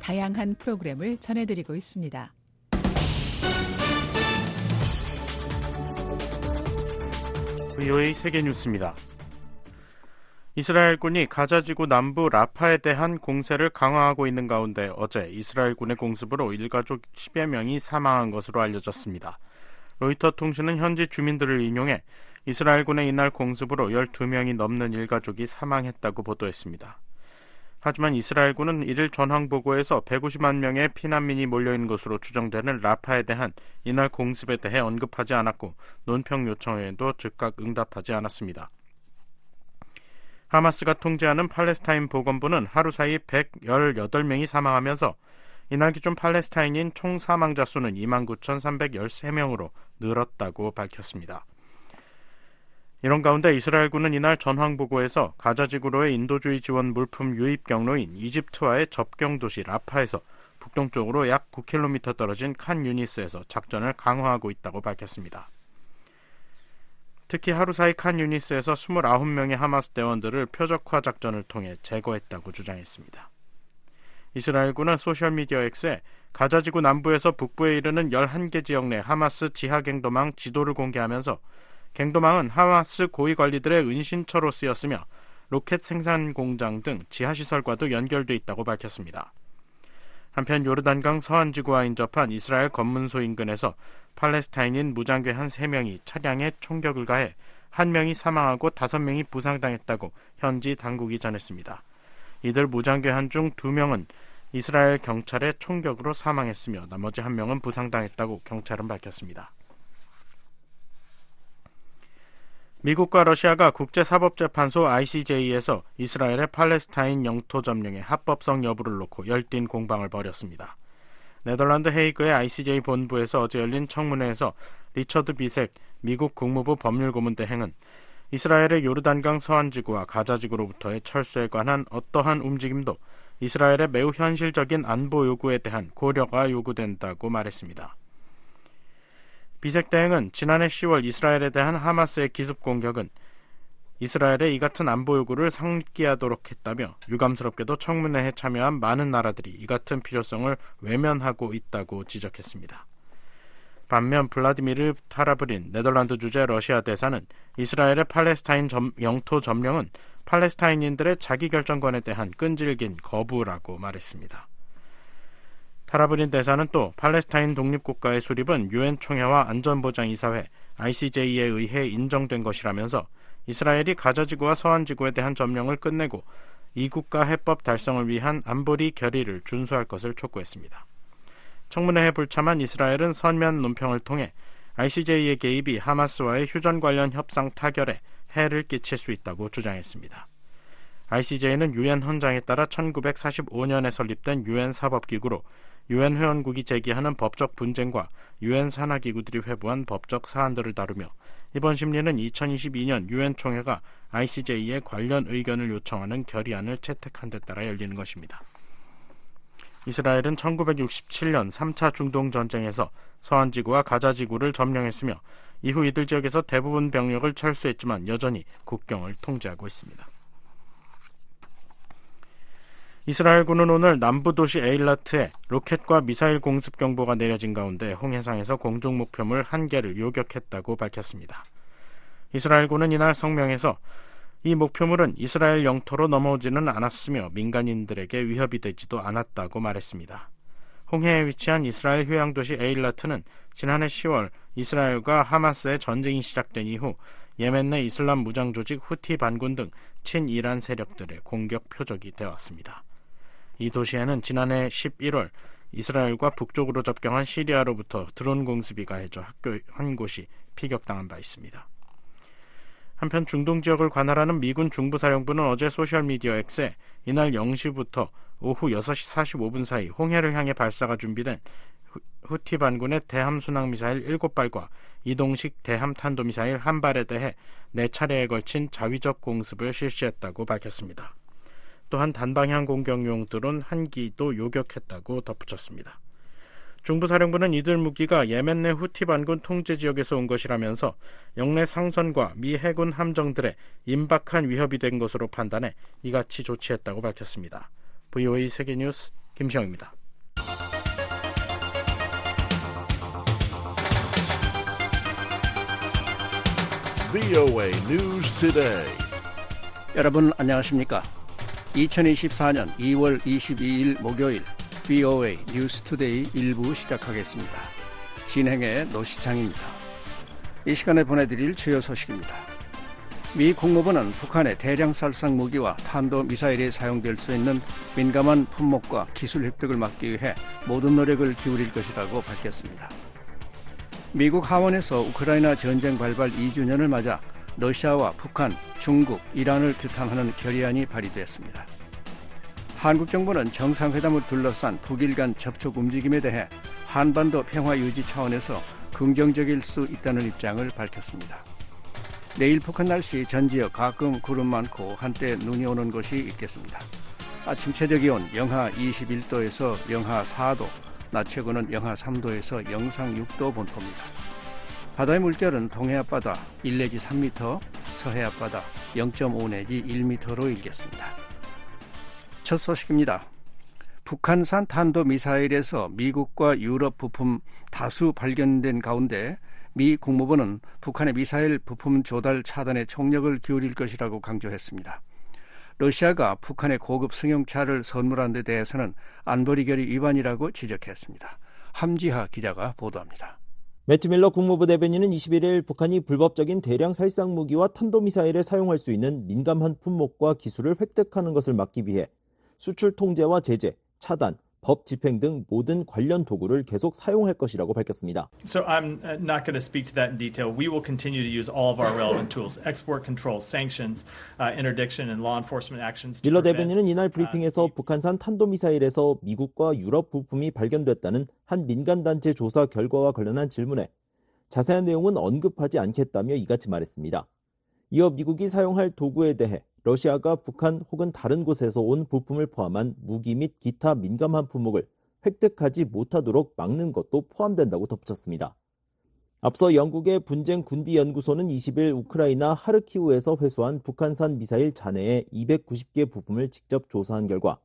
다양한 프로그램을 전해드리고 있습니다. VOA 세계 뉴스입니다. 이스라엘군이 가자지구 남부 라파에 대한 공세를 강화하고 있는 가운데 어제 이스라엘군의 공습으로 일가족 10여 명이 사망한 것으로 알려졌습니다. 로이터 통신은 현지 주민들을 인용해 이스라엘군의 이날 공습으로 12명이 넘는 일가족이 사망했다고 보도했습니다. 하지만 이스라엘군은 이를 전황 보고에서 150만 명의 피난민이 몰려있는 것으로 추정되는 라파에 대한 이날 공습에 대해 언급하지 않았고 논평 요청에도 즉각 응답하지 않았습니다. 하마스가 통제하는 팔레스타인 보건부는 하루 사이 118명이 사망하면서 이날 기준 팔레스타인인 총 사망자 수는 29,313명으로 늘었다고 밝혔습니다. 이런 가운데 이스라엘군은 이날 전황보고에서 가자지구로의 인도주의 지원 물품 유입 경로인 이집트와의 접경 도시 라파에서 북동쪽으로 약 9km 떨어진 칸 유니스에서 작전을 강화하고 있다고 밝혔습니다. 특히 하루 사이 칸 유니스에서 29명의 하마스 대원들을 표적화 작전을 통해 제거했다고 주장했습니다. 이스라엘군은 소셜미디어 X에 가자지구 남부에서 북부에 이르는 11개 지역 내 하마스 지하갱도망 지도를 공개하면서 갱도망은 하마스 고위 관리들의 은신처로 쓰였으며 로켓 생산 공장 등 지하시설과도 연결돼 있다고 밝혔습니다. 한편 요르단강 서안 지구와 인접한 이스라엘 검문소 인근에서 팔레스타인인 무장괴 한 3명이 차량에 총격을 가해 1명이 사망하고 5명이 부상당했다고 현지 당국이 전했습니다. 이들 무장괴 한 중 2명은 이스라엘 경찰의 총격으로 사망했으며 나머지 1명은 부상당했다고 경찰은 밝혔습니다. 미국과 러시아가 국제사법재판소 ICJ에서 이스라엘의 팔레스타인 영토 점령의 합법성 여부를 놓고 열띤 공방을 벌였습니다. 네덜란드 헤이그의 ICJ 본부에서 어제 열린 청문회에서 리처드 비색 미국 국무부 법률고문 대 행은 이스라엘의 요르단강 서안지구와 가자지구로부터의 철수에 관한 어떠한 움직임도 이스라엘의 매우 현실적인 안보 요구에 대한 고려가 요구된다고 말했습니다. 비색 대행은 지난해 10월 이스라엘에 대한 하마스의 기습 공격은 이스라엘의 이 같은 안보 요구를 상기하도록 했다며 유감스럽게도 청문회에 참여한 많은 나라들이 이 같은 필요성을 외면하고 있다고 지적했습니다. 반면 블라디미르 타라브린 네덜란드 주재 러시아 대사는 이스라엘의 팔레스타인 점, 영토 점령은 팔레스타인인들의 자기 결정권에 대한 끈질긴 거부라고 말했습니다. 타라브린 대사는 또 팔레스타인 독립국가의 수립은 유엔 총회와 안전보장이사회 ICJ에 의해 인정된 것이라면서 이스라엘이 가자지구와 서안지구에 대한 점령을 끝내고 이국가 해법 달성을 위한 안보리 결의를 준수할 것을 촉구했습니다. 청문회에 불참한 이스라엘은 선면 논평을 통해 ICJ의 개입이 하마스와의 휴전 관련 협상 타결에 해를 끼칠 수 있다고 주장했습니다. ICJ는 유엔 헌장에 따라 1945년에 설립된 유엔 사법기구로 유엔 회원국이 제기하는 법적 분쟁과 유엔 산하 기구들이 회부한 법적 사안들을 다루며 이번 심리는 2022년 유엔 총회가 ICJ에 관련 의견을 요청하는 결의안을 채택한 데 따라 열리는 것입니다. 이스라엘은 1967년 3차 중동 전쟁에서 서한 지구와 가자 지구를 점령했으며 이후 이들 지역에서 대부분 병력을 철수했지만 여전히 국경을 통제하고 있습니다. 이스라엘군은 오늘 남부 도시 에일라트에 로켓과 미사일 공습 경보가 내려진 가운데 홍해상에서 공중 목표물 한 개를 요격했다고 밝혔습니다. 이스라엘군은 이날 성명에서 이 목표물은 이스라엘 영토로 넘어오지는 않았으며 민간인들에게 위협이 되지도 않았다고 말했습니다. 홍해에 위치한 이스라엘 휴양 도시 에일라트는 지난해 10월 이스라엘과 하마스의 전쟁이 시작된 이후 예멘 내 이슬람 무장 조직 후티 반군 등 친이란 세력들의 공격 표적이 되어 왔습니다. 이 도시에는 지난해 11월 이스라엘과 북쪽으로 접경한 시리아로부터 드론 공습이 가해져 학교 한 곳이 피격당한 바 있습니다. 한편 중동 지역을 관할하는 미군 중부사령부는 어제 소셜미디어 X에 이날 0시부터 오후 6시 45분 사이 홍해를 향해 발사가 준비된 후티 반군의 대함 순항 미사일 7발과 이동식 대함 탄도 미사일 한 발에 대해 4차례에 걸친 자위적 공습을 실시했다고 밝혔습니다. 또한 단방향 공격용 드론 한 기도 요격했다고 덧붙였습니다. 중부사령부는 이들 무기가 예멘 내 후티 반군 통제 지역에서 온 것이라면서 영내 상선과 미 해군 함정들의 임박한 위협이 된 것으로 판단해 이같이 조치했다고 밝혔습니다. VOA 세계뉴스 김시영입니다. VOA News Today. 여러분 안녕하십니까? 2024년 2월 22일 목요일 VOA 뉴스투데이 일부 시작하겠습니다. 진행의 노시창입니다. 이 시간에 보내드릴 주요 소식입니다. 미 국무부는 북한의 대량 살상 무기와 탄도 미사일에 사용될 수 있는 민감한 품목과 기술 획득을 막기 위해 모든 노력을 기울일 것이라고 밝혔습니다. 미국 하원에서 우크라이나 전쟁 발발 2주년을 맞아 러시아와 북한, 중국, 이란을 규탄하는 결의안이 발의됐습니다. 한국 정부는 정상회담을 둘러싼 북일 간 접촉 움직임에 대해 한반도 평화 유지 차원에서 긍정적일 수 있다는 입장을 밝혔습니다. 내일 북한 날씨 전 지역 가끔 구름 많고 한때 눈이 오는 곳이 있겠습니다. 아침 최저 기온 영하 21도에서 영하 4도, 낮 최고는 영하 3도에서 영상 6도 본토입니다. 바다의 물결은 동해 앞바다 1 내지 3m, 서해 앞바다 0.5 내지 1m로 일겠습니다. 첫 소식입니다. 북한산 탄도미사일에서 미국과 유럽 부품 다수 발견된 가운데 미 국무부는 북한의 미사일 부품 조달 차단에 총력을 기울일 것이라고 강조했습니다. 러시아가 북한의 고급 승용차를 선물한 데 대해서는 안보리 결의 위반이라고 지적했습니다. 함지하 기자가 보도합니다. 매튜 밀러 국무부 대변인은 21일 북한이 불법적인 대량 살상 무기와 탄도미사일에 사용할 수 있는 민감한 품목과 기술을 획득하는 것을 막기 위해 수출 통제와 제재, 차단, 법 집행 등 모든 관련 도구를 계속 사용할 것이라고 밝혔습니다. So I'm not going to speak to that in detail. We will continue to use all of our relevant tools: export control, sanctions, uh, interdiction, and law enforcement actions. 밀러 대변인은 이날 브리핑에서 북한산 탄도미사일에서 미국과 유럽 부품이 발견됐다는 한 민간 단체 조사 결과와 관련한 질문에 자세한 내용은 언급하지 않겠다며 이같이 말했습니다. 이어 미국이 사용할 도구에 대해 러시아가 북한 혹은 다른 곳에서 온 부품을 포함한 무기 및 기타 민감한 품목을 획득하지 못하도록 막는 것도 포함된다고 덧붙였습니다. 앞서 영국의 분쟁 군비 연구소는 20일 우크라이나 하르키우에서 회수한 북한산 미사일 잔해의 290개 부품을 직접 조사한 결과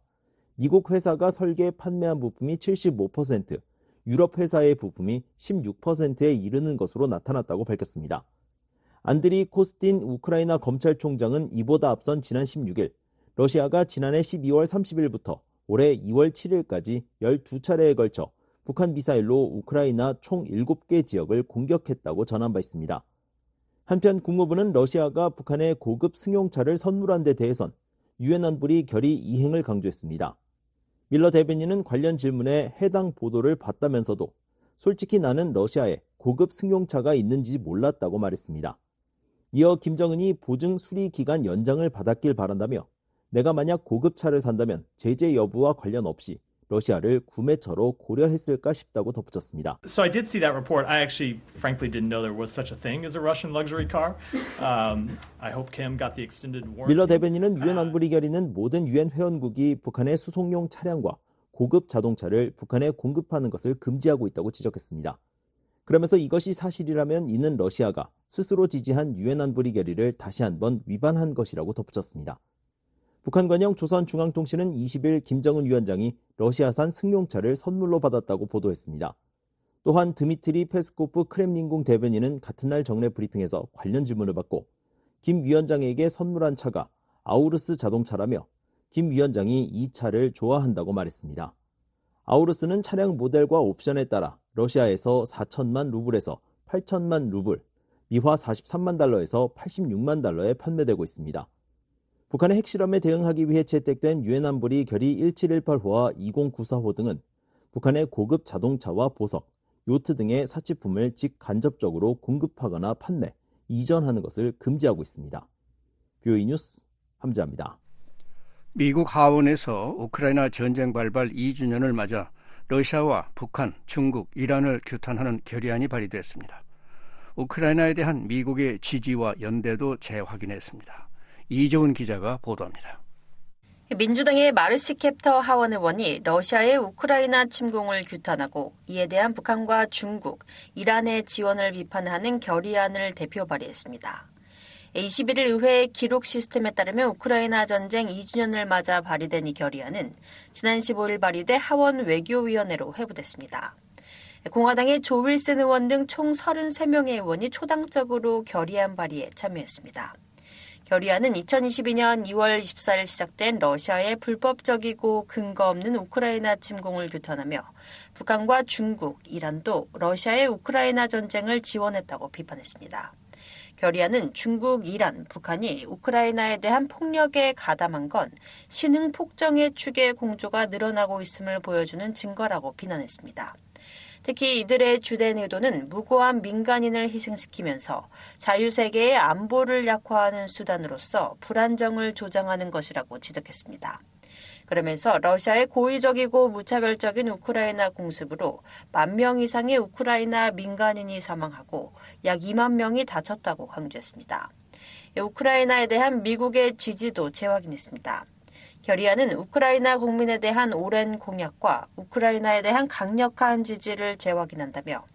미국 회사가 설계 판매한 부품이 75%, 유럽 회사의 부품이 16%에 이르는 것으로 나타났다고 밝혔습니다. 안드리 코스틴 우크라이나 검찰총장은 이보다 앞선 지난 16일 러시아가 지난해 12월 30일부터 올해 2월 7일까지 12차례에 걸쳐 북한 미사일로 우크라이나 총 7개 지역을 공격했다고 전한 바 있습니다. 한편 국무부는 러시아가 북한에 고급 승용차를 선물한 데 대해선 유엔 안보리 결의 이행을 강조했습니다. 밀러 대변인은 관련 질문에 해당 보도를 봤다면서도 솔직히 나는 러시아에 고급 승용차가 있는지 몰랐다고 말했습니다. 이어 김정은이 보증 수리 기간 연장을 받았길 바란다며 내가 만약 고급차를 산다면 제재 여부와 관련 없이 러시아를 구매처로 고려했을까 싶다고 덧붙였습니다. So I did see that report. I actually, frankly, didn't know there was such a thing as a Russian luxury car. Um, I hope Kim got the extended warranty. 밀러 대변인은 유엔 안보리 결의는 모든 유엔 회원국이 북한의 수송용 차량과 고급 자동차를 북한에 공급하는 것을 금지하고 있다고 지적했습니다. 그러면서 이것이 사실이라면 이는 러시아가 스스로 지지한 유엔 안보리 결의를 다시 한번 위반한 것이라고 덧붙였습니다. 북한 관영 조선중앙통신은 20일 김정은 위원장이 러시아산 승용차를 선물로 받았다고 보도했습니다. 또한 드미트리 페스코프 크렘린궁 대변인은 같은 날 정례 브리핑에서 관련 질문을 받고 김 위원장에게 선물한 차가 아우르스 자동차라며 김 위원장이 이 차를 좋아한다고 말했습니다. 아우루스는 차량 모델과 옵션에 따라 러시아에서 4천만 루블에서 8천만 루블, 미화 43만 달러에서 86만 달러에 판매되고 있습니다. 북한의 핵실험에 대응하기 위해 채택된 유엔 안보리 결의 1718호와 2094호 등은 북한의 고급 자동차와 보석, 요트 등의 사치품을 직간접적으로 공급하거나 판매, 이전하는 것을 금지하고 있습니다. 뷰이 뉴스 함지합니다. 미국 하원에서 우크라이나 전쟁 발발 2주년을 맞아 러시아와 북한, 중국, 이란을 규탄하는 결의안이 발의됐습니다. 우크라이나에 대한 미국의 지지와 연대도 재확인했습니다. 이재훈 기자가 보도합니다. 민주당의 마르시 캡터 하원 의원이 러시아의 우크라이나 침공을 규탄하고 이에 대한 북한과 중국, 이란의 지원을 비판하는 결의안을 대표 발의했습니다. 21일 의회 기록 시스템에 따르면 우크라이나 전쟁 2주년을 맞아 발의된 이 결의안은 지난 15일 발의돼 하원 외교위원회로 회부됐습니다. 공화당의 조 윌슨 의원 등 총 33명의 의원이 초당적으로 결의안 발의에 참여했습니다. 결의안은 2022년 2월 24일 시작된 러시아의 불법적이고 근거 없는 우크라이나 침공을 규탄하며 북한과 중국, 이란도 러시아의 우크라이나 전쟁을 지원했다고 비판했습니다. 결의안은 중국, 이란, 북한이 우크라이나에 대한 폭력에 가담한 건 신흥 폭정의 축의 공조가 늘어나고 있음을 보여주는 증거라고 비난했습니다. 특히 이들의 주된 의도는 무고한 민간인을 희생시키면서 자유세계의 안보를 약화하는 수단으로서 불안정을 조장하는 것이라고 지적했습니다. 그러면서 러시아의 고의적이고 무차별적인 우크라이나 공습으로 만 명 이상의 우크라이나 민간인이 사망하고 약 2만 명이 다쳤다고 강조했습니다. 우크라이나에 대한 미국의 지지도 재확인했습니다. 결의안은 우크라이나 국민에 대한 오랜 공약과 우크라이나에 대한 강력한 지지를 재확인한다며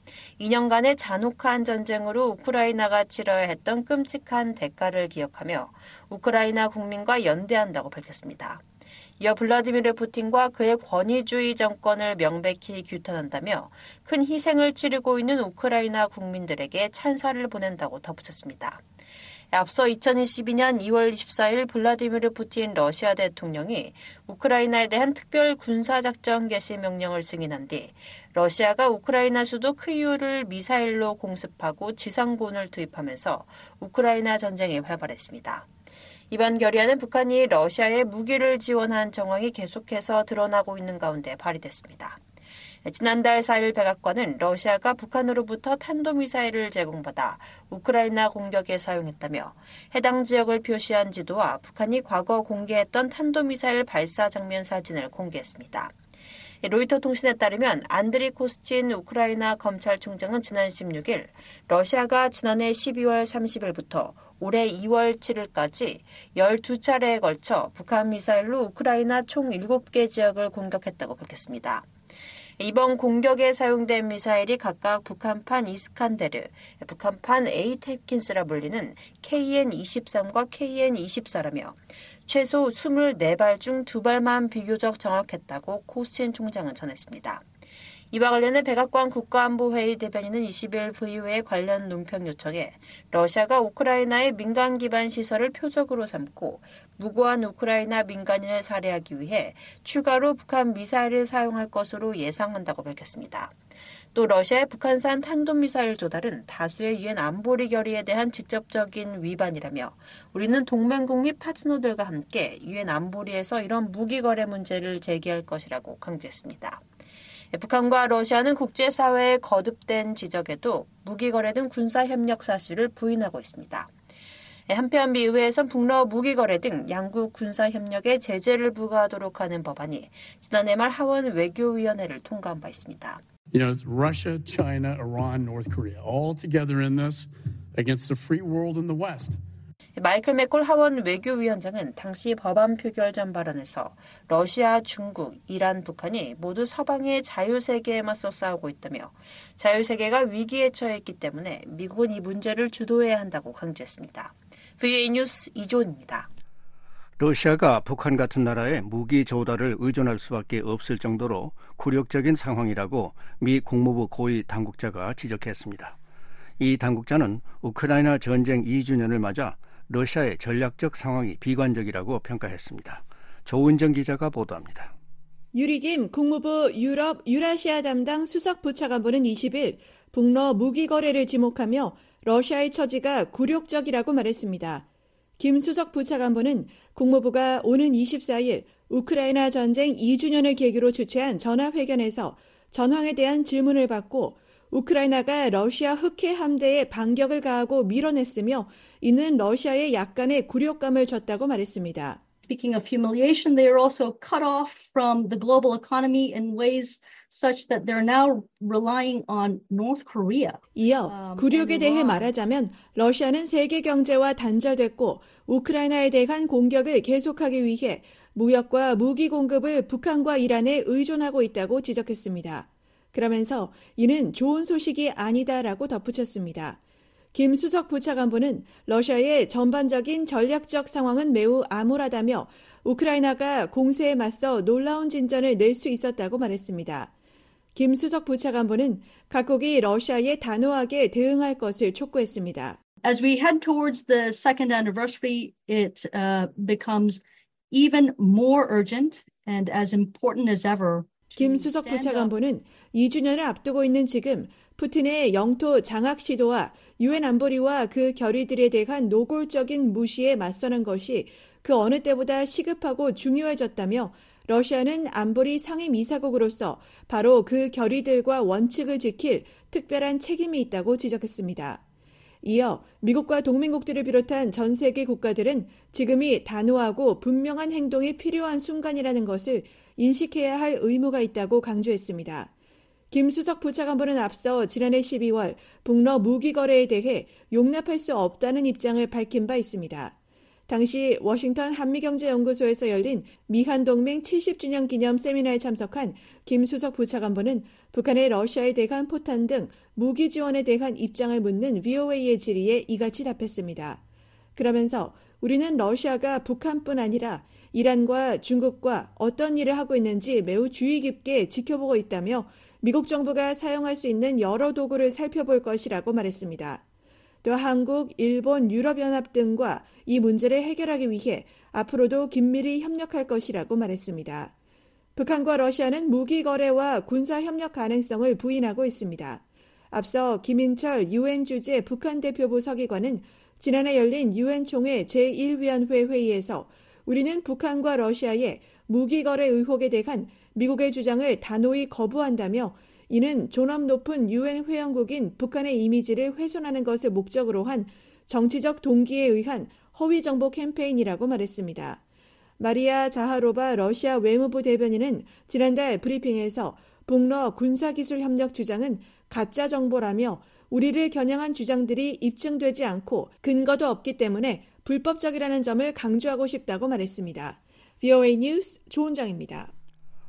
2년간의 잔혹한 전쟁으로 우크라이나가 치러야 했던 끔찍한 대가를 기억하며 우크라이나 국민과 연대한다고 밝혔습니다. 이어 블라디미르 푸틴과 그의 권위주의 정권을 명백히 규탄한다며 큰 희생을 치르고 있는 우크라이나 국민들에게 찬사를 보낸다고 덧붙였습니다. 앞서 2022년 2월 24일 블라디미르 푸틴 러시아 대통령이 우크라이나에 대한 특별 군사작전 개시 명령을 승인한 뒤 러시아가 우크라이나 수도 크이우를 미사일로 공습하고 지상군을 투입하면서 우크라이나 전쟁이 활발했습니다. 이번 결의안은 북한이 러시아에 무기를 지원한 정황이 계속해서 드러나고 있는 가운데 발의됐습니다. 지난달 4일 백악관은 러시아가 북한으로부터 탄도미사일을 제공받아 우크라이나 공격에 사용했다며 해당 지역을 표시한 지도와 북한이 과거 공개했던 탄도미사일 발사 장면 사진을 공개했습니다. 로이터 통신에 따르면 안드리 코스친 우크라이나 검찰총장은 지난 16일 러시아가 지난해 12월 30일부터 올해 2월 7일까지 12차례에 걸쳐 북한 미사일로 우크라이나 총 7개 지역을 공격했다고 밝혔습니다. 이번 공격에 사용된 미사일이 각각 북한판 이스칸데르, 북한판 에이테킨스라 불리는 KN-23과 KN-24라며 최소 24발 중 2발만 비교적 정확했다고 코스친 총장은 전했습니다. 이와 관련해 백악관 국가안보회의 대변인은 20일 VO의 관련 논평 요청에 러시아가 우크라이나의 민간 기반 시설을 표적으로 삼고 무고한 우크라이나 민간인을 살해하기 위해 추가로 북한 미사일을 사용할 것으로 예상한다고 밝혔습니다. 또 러시아의 북한산 탄도미사일 조달은 다수의 유엔 안보리 결의에 대한 직접적인 위반이라며 우리는 동맹국 및 파트너들과 함께 유엔 안보리에서 이런 무기 거래 문제를 제기할 것이라고 강조했습니다. 북한과 러시아는 국제사회의 거듭된 지적에도 무기 거래 등 군사 협력 사실을 부인하고 있습니다. 한편 미 의회에선 북러 무기 거래 등 양국 군사 협력에 제재를 부과하도록 하는 법안이 지난해 말 하원 외교위원회를 통과한 바 있습니다. You know, Russia, China, Iran, North Korea, all together in this against the free world in the West. 마이클 맥콜 하원 외교위원장은 당시 법안 표결 전 발언에서 러시아, 중국, 이란, 북한이 모두 서방의 자유세계에 맞서 싸우고 있다며 자유세계가 위기에 처했기 때문에 미국은 이 문제를 주도해야 한다고 강조했습니다. VA 뉴스 이존입니다. 러시아가 북한 같은 나라에 무기 조달을 의존할 수밖에 없을 정도로 굴욕적인 상황이라고 미 국무부 고위 당국자가 지적했습니다. 이 당국자는 우크라이나 전쟁 2주년을 맞아 러시아의 전략적 상황이 비관적이라고 평가했습니다. 조은정 기자가 보도합니다. 유리김 국무부 유럽 유라시아 담당 수석 부차관보는 20일 북러 무기 거래를 지목하며 러시아의 처지가 굴욕적이라고 말했습니다. 김 수석 부차관보는 국무부가 오는 24일 우크라이나 전쟁 2주년을 계기로 주최한 전화회견에서 전황에 대한 질문을 받고 우크라이나가 러시아 흑해 함대에 반격을 가하고 밀어냈으며 이는 러시아에 약간의 굴욕감을 줬다고 말했습니다. Speaking of humiliation, they are also cut off from the global economy in ways such that they're now relying on North Korea. 이어 굴욕에 대해 말하자면 러시아는 세계 경제와 단절됐고 우크라이나에 대한 공격을 계속하기 위해 무역과 무기 공급을 북한과 이란에 의존하고 있다고 지적했습니다. 그러면서 이는 좋은 소식이 아니다라고 덧붙였습니다. 김 수석 부차관보는 러시아의 전반적인 전략적 상황은 매우 암울하다며 우크라이나가 공세에 맞서 놀라운 진전을 낼 수 있었다고 말했습니다. 김 수석 부차관보는 각국이 러시아에 단호하게 대응할 것을 촉구했습니다. As we head towards the second anniversary, it uh, becomes even more urgent and as important as ever. 김 수석 부차관보는 2주년을 앞두고 있는 지금 푸틴의 영토 장악 시도와 유엔 안보리와 그 결의들에 대한 노골적인 무시에 맞서는 것이 그 어느 때보다 시급하고 중요해졌다며 러시아는 안보리 상임 이사국으로서 바로 그 결의들과 원칙을 지킬 특별한 책임이 있다고 지적했습니다. 이어 미국과 동맹국들을 비롯한 전 세계 국가들은 지금이 단호하고 분명한 행동이 필요한 순간이라는 것을 인식해야 할 의무가 있다고 강조했습니다. 김 수석 부차관보는 앞서 지난해 12월 북러 무기 거래에 대해 용납할 수 없다는 입장을 밝힌 바 있습니다. 당시 워싱턴 한미경제연구소에서 열린 미한동맹 70주년 기념 세미나에 참석한 김 수석 부차관보는 북한의 러시아에 대한 포탄 등 무기 지원에 대한 입장을 묻는 VOA의 질의에 이같이 답했습니다. 그러면서 우리는 러시아가 북한뿐 아니라 이란과 중국과 어떤 일을 하고 있는지 매우 주의 깊게 지켜보고 있다며 미국 정부가 사용할 수 있는 여러 도구를 살펴볼 것이라고 말했습니다. 또 한국, 일본, 유럽연합 등과 이 문제를 해결하기 위해 앞으로도 긴밀히 협력할 것이라고 말했습니다. 북한과 러시아는 무기 거래와 군사 협력 가능성을 부인하고 있습니다. 앞서 김인철 유엔 주재 북한 대표부 서기관은 지난해 열린 유엔 총회 제1위원회 회의에서 우리는 북한과 러시아의 무기 거래 의혹에 대한 미국의 주장을 단호히 거부한다며 이는 존엄 높은 유엔 회원국인 북한의 이미지를 훼손하는 것을 목적으로 한 정치적 동기에 의한 허위 정보 캠페인이라고 말했습니다. 마리아 자하로바 러시아 외무부 대변인은 지난달 브리핑에서 북러 군사기술 협력 주장은 가짜 정보라며 우리를 겨냥한 주장들이 입증되지 않고 근거도 없기 때문에 불법적이라는 점을 강조하고 싶다고 말했습니다. VOA 뉴스 조은정입니다.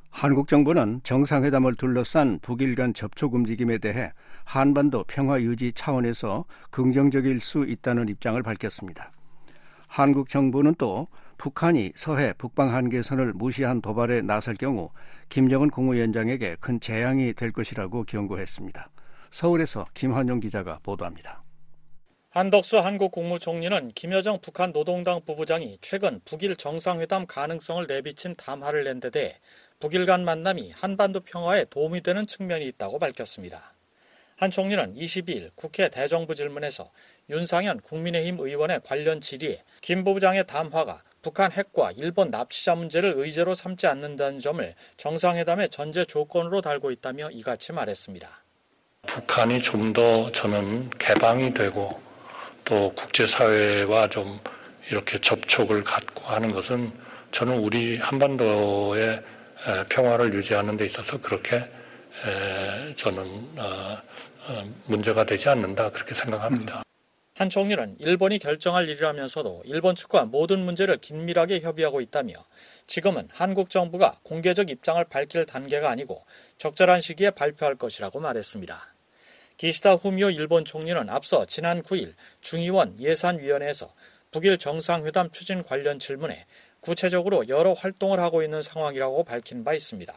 한국 정부는 정상회담을 둘러싼 북일 간 접촉 움직임에 대해 한반도 평화 유지 차원에서 긍정적일 수 있다는 입장을 밝혔습니다. 한국 정부는 또 북한이 서해 북방 한계선을 무시한 도발에 나설 경우 김정은 국무위원장에게 큰 재앙이 될 것이라고 경고했습니다. 서울에서 김환용 기자가 보도합니다. 한덕수 한국 국무총리는 김여정 북한 노동당 부부장이 최근 북일 정상회담 가능성을 내비친 담화를 낸 데 대해 북일 간 만남이 한반도 평화에 도움이 되는 측면이 있다고 밝혔습니다. 한 총리는 22일 국회 대정부 질문에서 윤상현 국민의힘 의원의 관련 질의에 김 부부장의 담화가 북한 핵과 일본 납치자 문제를 의제로 삼지 않는다는 점을 정상회담의 전제 조건으로 달고 있다며 이같이 말했습니다. 북한이 좀 더 저는 개방이 되고 또 국제사회와 좀 이렇게 접촉을 갖고 하는 것은 저는 우리 한반도의 평화를 유지하는 데 있어서 그렇게 저는 어, 어, 문제가 되지 않는다 그렇게 생각합니다. 한 총리는 일본이 결정할 일이라면서도 일본 측과 모든 문제를 긴밀하게 협의하고 있다며 지금은 한국 정부가 공개적 입장을 밝힐 단계가 아니고 적절한 시기에 발표할 것이라고 말했습니다. 기시다 후미오 일본 총리는 앞서 지난 9일 중의원 예산위원회에서 북일 정상회담 추진 관련 질문에 구체적으로 여러 활동을 하고 있는 상황이라고 밝힌 바 있습니다.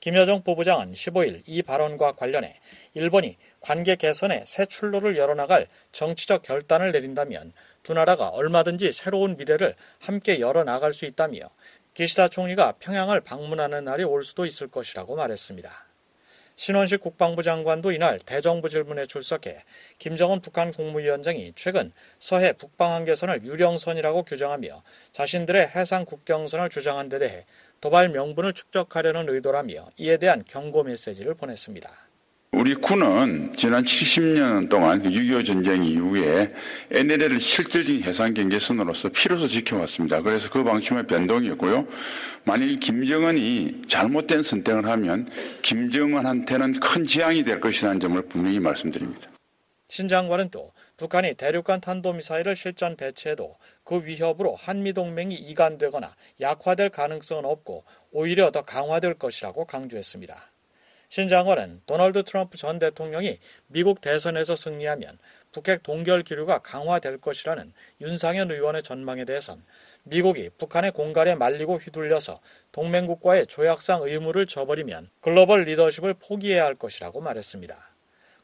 김여정 부부장은 15일 이 발언과 관련해 일본이 관계 개선에 새 출로를 열어나갈 정치적 결단을 내린다면 두 나라가 얼마든지 새로운 미래를 함께 열어나갈 수 있다며 기시다 총리가 평양을 방문하는 날이 올 수도 있을 것이라고 말했습니다. 신원식 국방부 장관도 이날 대정부 질문에 출석해 김정은 북한 국무위원장이 최근 서해 북방 한계선을 유령선이라고 규정하며 자신들의 해상 국경선을 주장한 데 대해 도발 명분을 축적하려는 의도라며 이에 대한 경고 메시지를 보냈습니다. 우리 군은 지난 70년 동안 6.25 전쟁 이후에 NLL을 실질적인 해상 경계선으로서 필요서 지켜왔습니다. 그래서 그 방침의 변동이 없고요. 만일 김정은이 잘못된 선택을 하면 김정은한테는 큰 지향이 될 것이라는 점을 분명히 말씀드립니다. 신 장관은 또 북한이 대륙간 탄도미사일을 실전 배치해도 그 위협으로 한미동맹이 이간되거나 약화될 가능성은 없고 오히려 더 강화될 것이라고 강조했습니다. 신 장관은 도널드 트럼프 전 대통령이 미국 대선에서 승리하면 북핵 동결 기류가 강화될 것이라는 윤상현 의원의 전망에 대해선 미국이 북한의 공갈에 말리고 휘둘려서 동맹국과의 조약상 의무를 저버리면 글로벌 리더십을 포기해야 할 것이라고 말했습니다.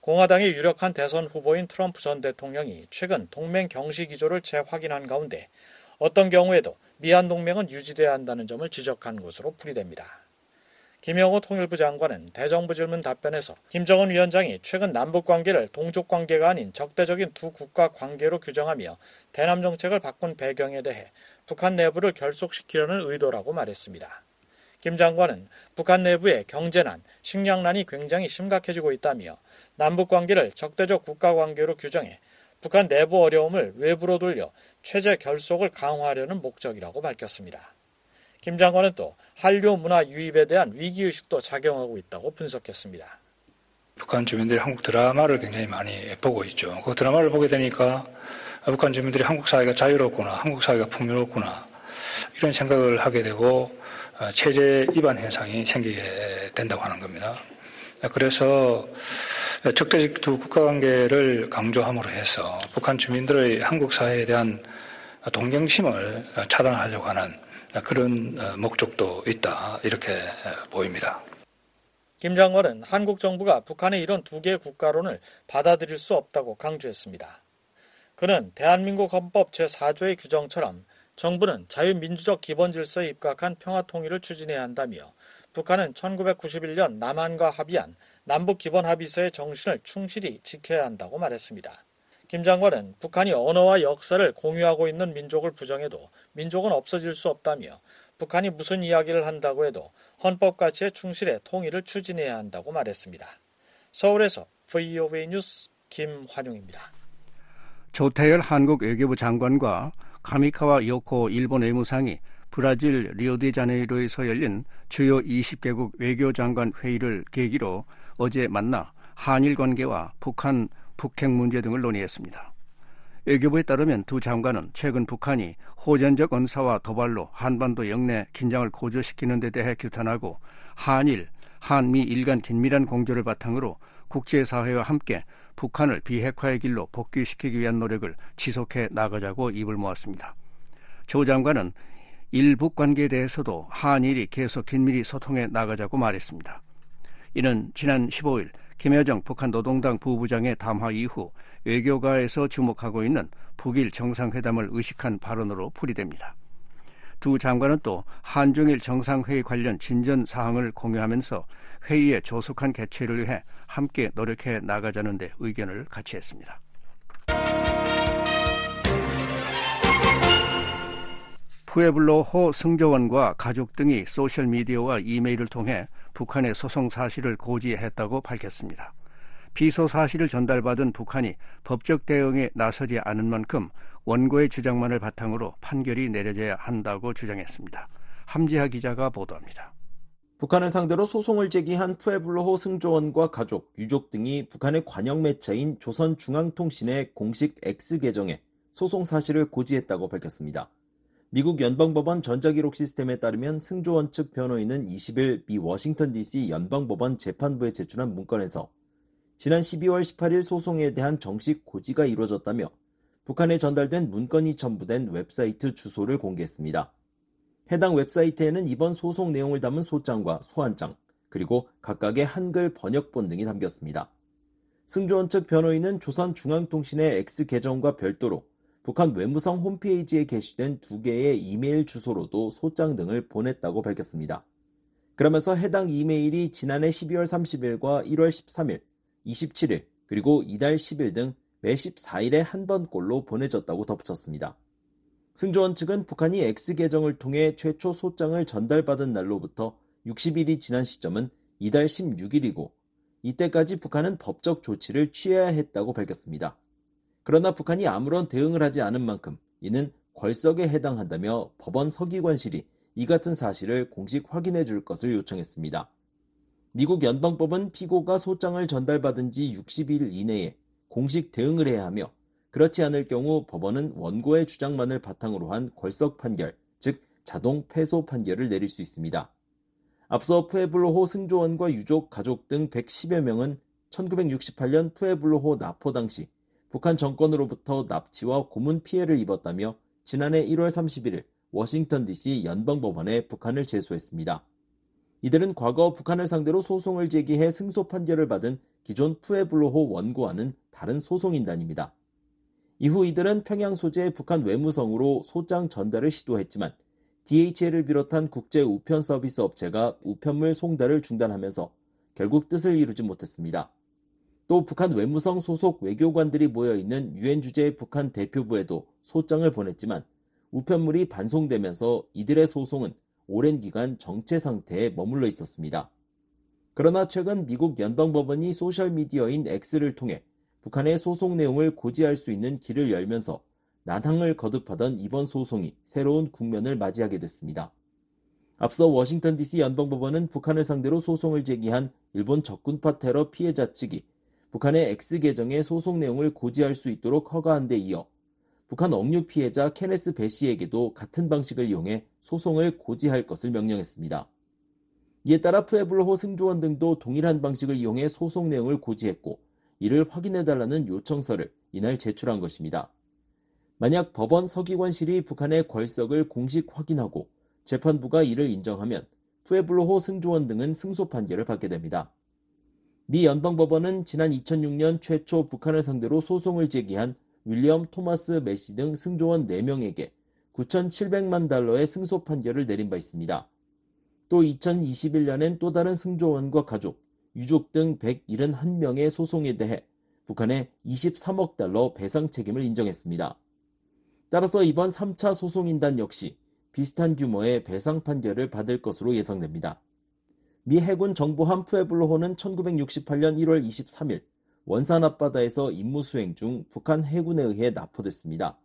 공화당의 유력한 대선 후보인 트럼프 전 대통령이 최근 동맹 경시 기조를 재확인한 가운데 어떤 경우에도 미한 동맹은 유지돼야 한다는 점을 지적한 것으로 풀이됩니다. 김영호 통일부 장관은 대정부 질문 답변에서 김정은 위원장이 최근 남북 관계를 동족 관계가 아닌 적대적인 두 국가 관계로 규정하며 대남 정책을 바꾼 배경에 대해 북한 내부를 결속시키려는 의도라고 말했습니다. 김 장관은 북한 내부의 경제난, 식량난이 굉장히 심각해지고 있다며 남북 관계를 적대적 국가 관계로 규정해 북한 내부 어려움을 외부로 돌려 체제 결속을 강화하려는 목적이라고 밝혔습니다. 김 장관은 또 한류 문화 유입에 대한 위기의식도 작용하고 있다고 분석했습니다. 북한 주민들이 한국 드라마를 굉장히 많이 보고 있죠. 그 드라마를 보게 되니까 북한 주민들이 한국 사회가 자유롭구나, 한국 사회가 풍요롭구나, 이런 생각을 하게 되고 어, 체제 위반 현상이 생기게 된다고 하는 겁니다. 그래서 적대적 두 국가 관계를 강조함으로 해서 북한 주민들의 한국 사회에 대한 동경심을 차단하려고 하는 그런 어, 목적도 있다 이렇게 어, 보입니다. 김 장관은 한국 정부가 북한의 이런 두 개의 국가론을 받아들일 수 없다고 강조했습니다. 그는 대한민국 헌법 제4조의 규정처럼 정부는 자유민주적 기본 질서에 입각한 평화 통일을 추진해야 한다며 북한은 1991년 남한과 합의한 남북 기본 합의서의 정신을 충실히 지켜야 한다고 말했습니다. 김 장관은 북한이 언어와 역사를 공유하고 있는 민족을 부정해도 민족은 없어질 수 없다며 북한이 무슨 이야기를 한다고 해도 헌법 가치에 충실해 통일을 추진해야 한다고 말했습니다. 서울에서 VOA 뉴스 김환용입니다. 조태열 한국 외교부 장관과 가미카와 요코 일본 외무상이 브라질 리오데자네이로에서 열린 주요 20개국 외교장관 회의를 계기로 어제 만나 한일 관계와 북한 북핵 문제 등을 논의했습니다. 외교부에 따르면 두 장관은 최근 북한이 호전적 언사와 도발로 한반도 영내 긴장을 고조시키는 데 대해 규탄하고 한일, 한미 일간 긴밀한 공조를 바탕으로 국제사회와 함께 북한을 비핵화의 길로 복귀시키기 위한 노력을 지속해 나가자고 입을 모았습니다. 조 장관은 일북 관계에 대해서도 한일이 계속 긴밀히 소통해 나가자고 말했습니다. 이는 지난 15일 김여정 북한 노동당 부부장의 담화 이후 외교가에서 주목하고 있는 북일 정상회담을 의식한 발언으로 풀이됩니다. 두 장관은 또 한중일 정상회의 관련 진전 사항을 공유하면서 회의의 조속한 개최를 위해 함께 노력해 나가자는 데 의견을 같이 했습니다. 푸에블로 호 승조원과 가족 등이 소셜미디어와 이메일을 통해 북한의 소송 사실을 고지했다고 밝혔습니다. 비소 사실을 전달받은 북한이 법적 대응에 나서지 않은 만큼 원고의 주장만을 바탕으로 판결이 내려져야 한다고 주장했습니다. 함지하 기자가 보도합니다. 북한을 상대로 소송을 제기한 푸에블로호 승조원과 가족, 유족 등이 북한의 관영 매체인 조선중앙통신의 공식 X 계정에 소송 사실을 고지했다고 밝혔습니다. 미국 연방법원 전자기록 시스템에 따르면 승조원 측 변호인은 20일 미 워싱턴 DC 연방법원 재판부에 제출한 문건에서 지난 12월 18일 소송에 대한 정식 고지가 이루어졌다며 북한에 전달된 문건이 첨부된 웹사이트 주소를 공개했습니다. 해당 웹사이트에는 이번 소송 내용을 담은 소장과 소환장, 그리고 각각의 한글 번역본 등이 담겼습니다. 승조원 측 변호인은 조선중앙통신의 X 계정과 별도로 북한 외무성 홈페이지에 게시된 두 개의 이메일 주소로도 소장 등을 보냈다고 밝혔습니다. 그러면서 해당 이메일이 지난해 12월 30일과 1월 13일, 27일, 그리고 이달 10일 등 매 14일에 한 번꼴로 보내졌다고 덧붙였습니다. 승조원 측은 북한이 X 계정을 통해 최초 소장을 전달받은 날로부터 60일이 지난 시점은 이달 16일이고 이때까지 북한은 법적 조치를 취해야 했다고 밝혔습니다. 그러나 북한이 아무런 대응을 하지 않은 만큼 이는 궐석에 해당한다며 법원 서기관실이 이 같은 사실을 공식 확인해 줄 것을 요청했습니다. 미국 연방법은 피고가 소장을 전달받은 지 60일 이내에 공식 대응을 해야 하며 그렇지 않을 경우 법원은 원고의 주장만을 바탕으로 한 궐석 판결, 즉 자동 패소 판결을 내릴 수 있습니다. 앞서 푸에블로호 승조원과 유족, 가족 등 110여 명은 1968년 푸에블로호 납포 당시 북한 정권으로부터 납치와 고문 피해를 입었다며 지난해 1월 31일 워싱턴 DC 연방법원에 북한을 제소했습니다. 이들은 과거 북한을 상대로 소송을 제기해 승소 판결을 받은 기존 푸에블로호 원고와는 다른 소송인단입니다. 이후 이들은 평양 소재의 북한 외무성으로 소장 전달을 시도했지만 DHL을 비롯한 국제 우편 서비스 업체가 우편물 송달을 중단하면서 결국 뜻을 이루지 못했습니다. 또 북한 외무성 소속 외교관들이 모여 있는 유엔 주재 북한 대표부에도 소장을 보냈지만 우편물이 반송되면서 이들의 소송은 오랜 기간 정체 상태에 머물러 있었습니다. 그러나 최근 미국 연방법원이 소셜미디어인 X를 통해 북한의 소송 내용을 고지할 수 있는 길을 열면서 난항을 거듭하던 이번 소송이 새로운 국면을 맞이하게 됐습니다. 앞서 워싱턴 DC 연방법원은 북한을 상대로 소송을 제기한 일본 적군파 테러 피해자 측이 북한의 X 계정의 소송 내용을 고지할 수 있도록 허가한 데 이어 북한 억류 피해자 케네스 배 씨에게도 같은 방식을 이용해 소송을 고지할 것을 명령했습니다. 이에 따라 푸에블로 승조원 등도 동일한 방식을 이용해 소송 내용을 고지했고 이를 확인해달라는 요청서를 이날 제출한 것입니다. 만약 법원 서기관실이 북한의 궐석을 공식 확인하고 재판부가 이를 인정하면 푸에블로호 승조원 등은 승소 판결을 받게 됩니다. 미 연방법원은 지난 2006년 최초 북한을 상대로 소송을 제기한 윌리엄 토마스 메시 등 승조원 4명에게 9,700만 달러의 승소 판결을 내린 바 있습니다. 또 2021년엔 또 다른 승조원과 가족, 유족 등 171명의 소송에 대해 북한에 23억 달러 배상 책임을 인정했습니다. 따라서 이번 3차 소송인단 역시 비슷한 규모의 배상 판결을 받을 것으로 예상됩니다. 미 해군 정보함 푸에블로호는 1968년 1월 23일 원산 앞바다에서 임무 수행 중 북한 해군에 의해 납포됐습니다.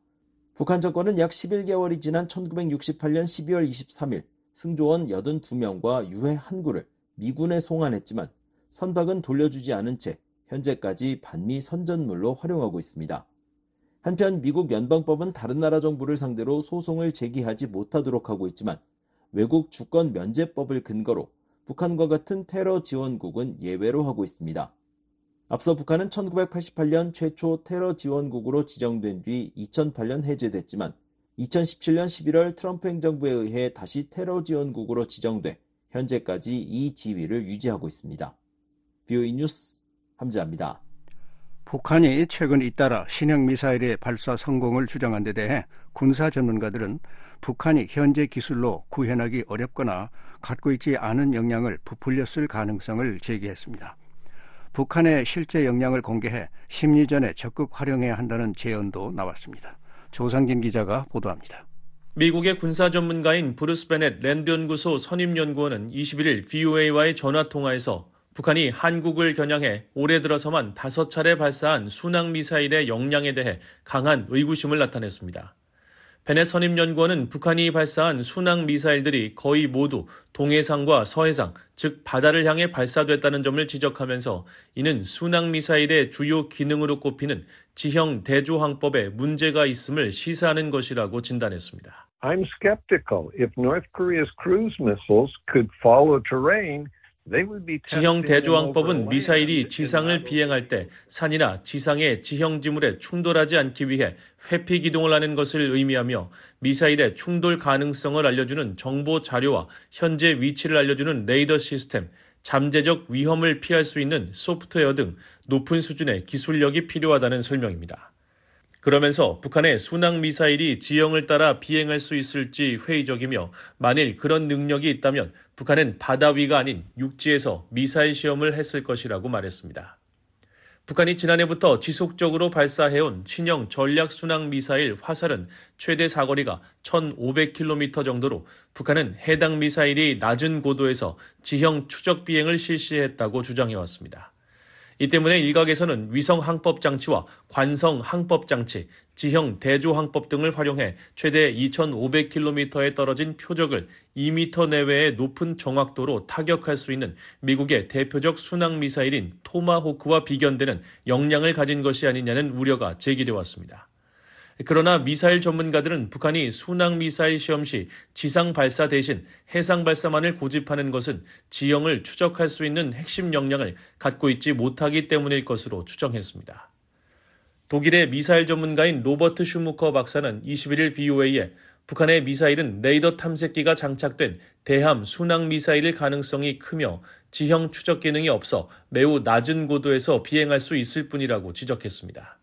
북한 정권은 약 11개월이 지난 1968년 12월 23일 승조원 82명과 유해 한 구를 미군에 송환했지만 선박은 돌려주지 않은 채 현재까지 반미 선전물로 활용하고 있습니다. 한편 미국 연방법은 다른 나라 정부를 상대로 소송을 제기하지 못하도록 하고 있지만 외국 주권 면제법을 근거로 북한과 같은 테러 지원국은 예외로 하고 있습니다. 앞서 북한은 1988년 최초 테러 지원국으로 지정된 뒤 2008년 해제됐지만 2017년 11월 트럼프 행정부에 의해 다시 테러 지원국으로 지정돼 현재까지 이 지위를 유지하고 있습니다. 뷰이 뉴스 함재합니다. 북한이 최근 잇따라 신형 미사일의 발사 성공을 주장한 데 대해 군사 전문가들은 북한이 현재 기술로 구현하기 어렵거나 갖고 있지 않은 역량을 부풀렸을 가능성을 제기했습니다. 북한의 실제 역량을 공개해 심리전에 적극 활용해야 한다는 제언도 나왔습니다. 조상진 기자가 보도합니다. 미국의 군사 전문가인 브루스 베넷 랜드 연구소 선임 연구원은 21일 VOA와의 전화 통화에서 북한이 한국을 겨냥해 올해 들어서만 다섯 차례 발사한 순항 미사일의 역량에 대해 강한 의구심을 나타냈습니다. 베넷 선임연구원은 북한이 발사한 순항 미사일들이 거의 모두 동해상과 서해상, 즉 바다를 향해 발사됐다는 점을 지적하면서 이는 순항 미사일의 주요 기능으로 꼽히는 지형 대조항법에 문제가 있음을 시사하는 것이라고 진단했습니다. I'm skeptical. If North Korea's cruise missiles could follow terrain, 지형 대조항법은 미사일이 지상을 비행할 때 산이나 지상의 지형 지물에 충돌하지 않기 위해 회피 기동을 하는 것을 의미하며 미사일의 충돌 가능성을 알려주는 정보 자료와 현재 위치를 알려주는 레이더 시스템, 잠재적 위험을 피할 수 있는 소프트웨어 등 높은 수준의 기술력이 필요하다는 설명입니다. 그러면서 북한의 순항 미사일이 지형을 따라 비행할 수 있을지 회의적이며 만일 그런 능력이 있다면 북한은 바다 위가 아닌 육지에서 미사일 시험을 했을 것이라고 말했습니다. 북한이 지난해부터 지속적으로 발사해온 친형 전략 순항 미사일 화살은 최대 사거리가 1,500km 정도로 북한은 해당 미사일이 낮은 고도에서 지형 추적 비행을 실시했다고 주장해왔습니다. 이 때문에 일각에서는 위성 항법 장치와 관성 항법 장치, 지형 대조 항법 등을 활용해 최대 2,500km에 떨어진 표적을 2m 내외의 높은 정확도로 타격할 수 있는 미국의 대표적 순항 미사일인 토마호크와 비견되는 역량을 가진 것이 아니냐는 우려가 제기돼 왔습니다. 그러나 미사일 전문가들은 북한이 순항 미사일 시험 시 지상 발사 대신 해상 발사만을 고집하는 것은 지형을 추적할 수 있는 핵심 역량을 갖고 있지 못하기 때문일 것으로 추정했습니다. 독일의 미사일 전문가인 로버트 슈무커 박사는 21일 VOA에 북한의 미사일은 레이더 탐색기가 장착된 대함 순항 미사일일 가능성이 크며 지형 추적 기능이 없어 매우 낮은 고도에서 비행할 수 있을 뿐이라고 지적했습니다.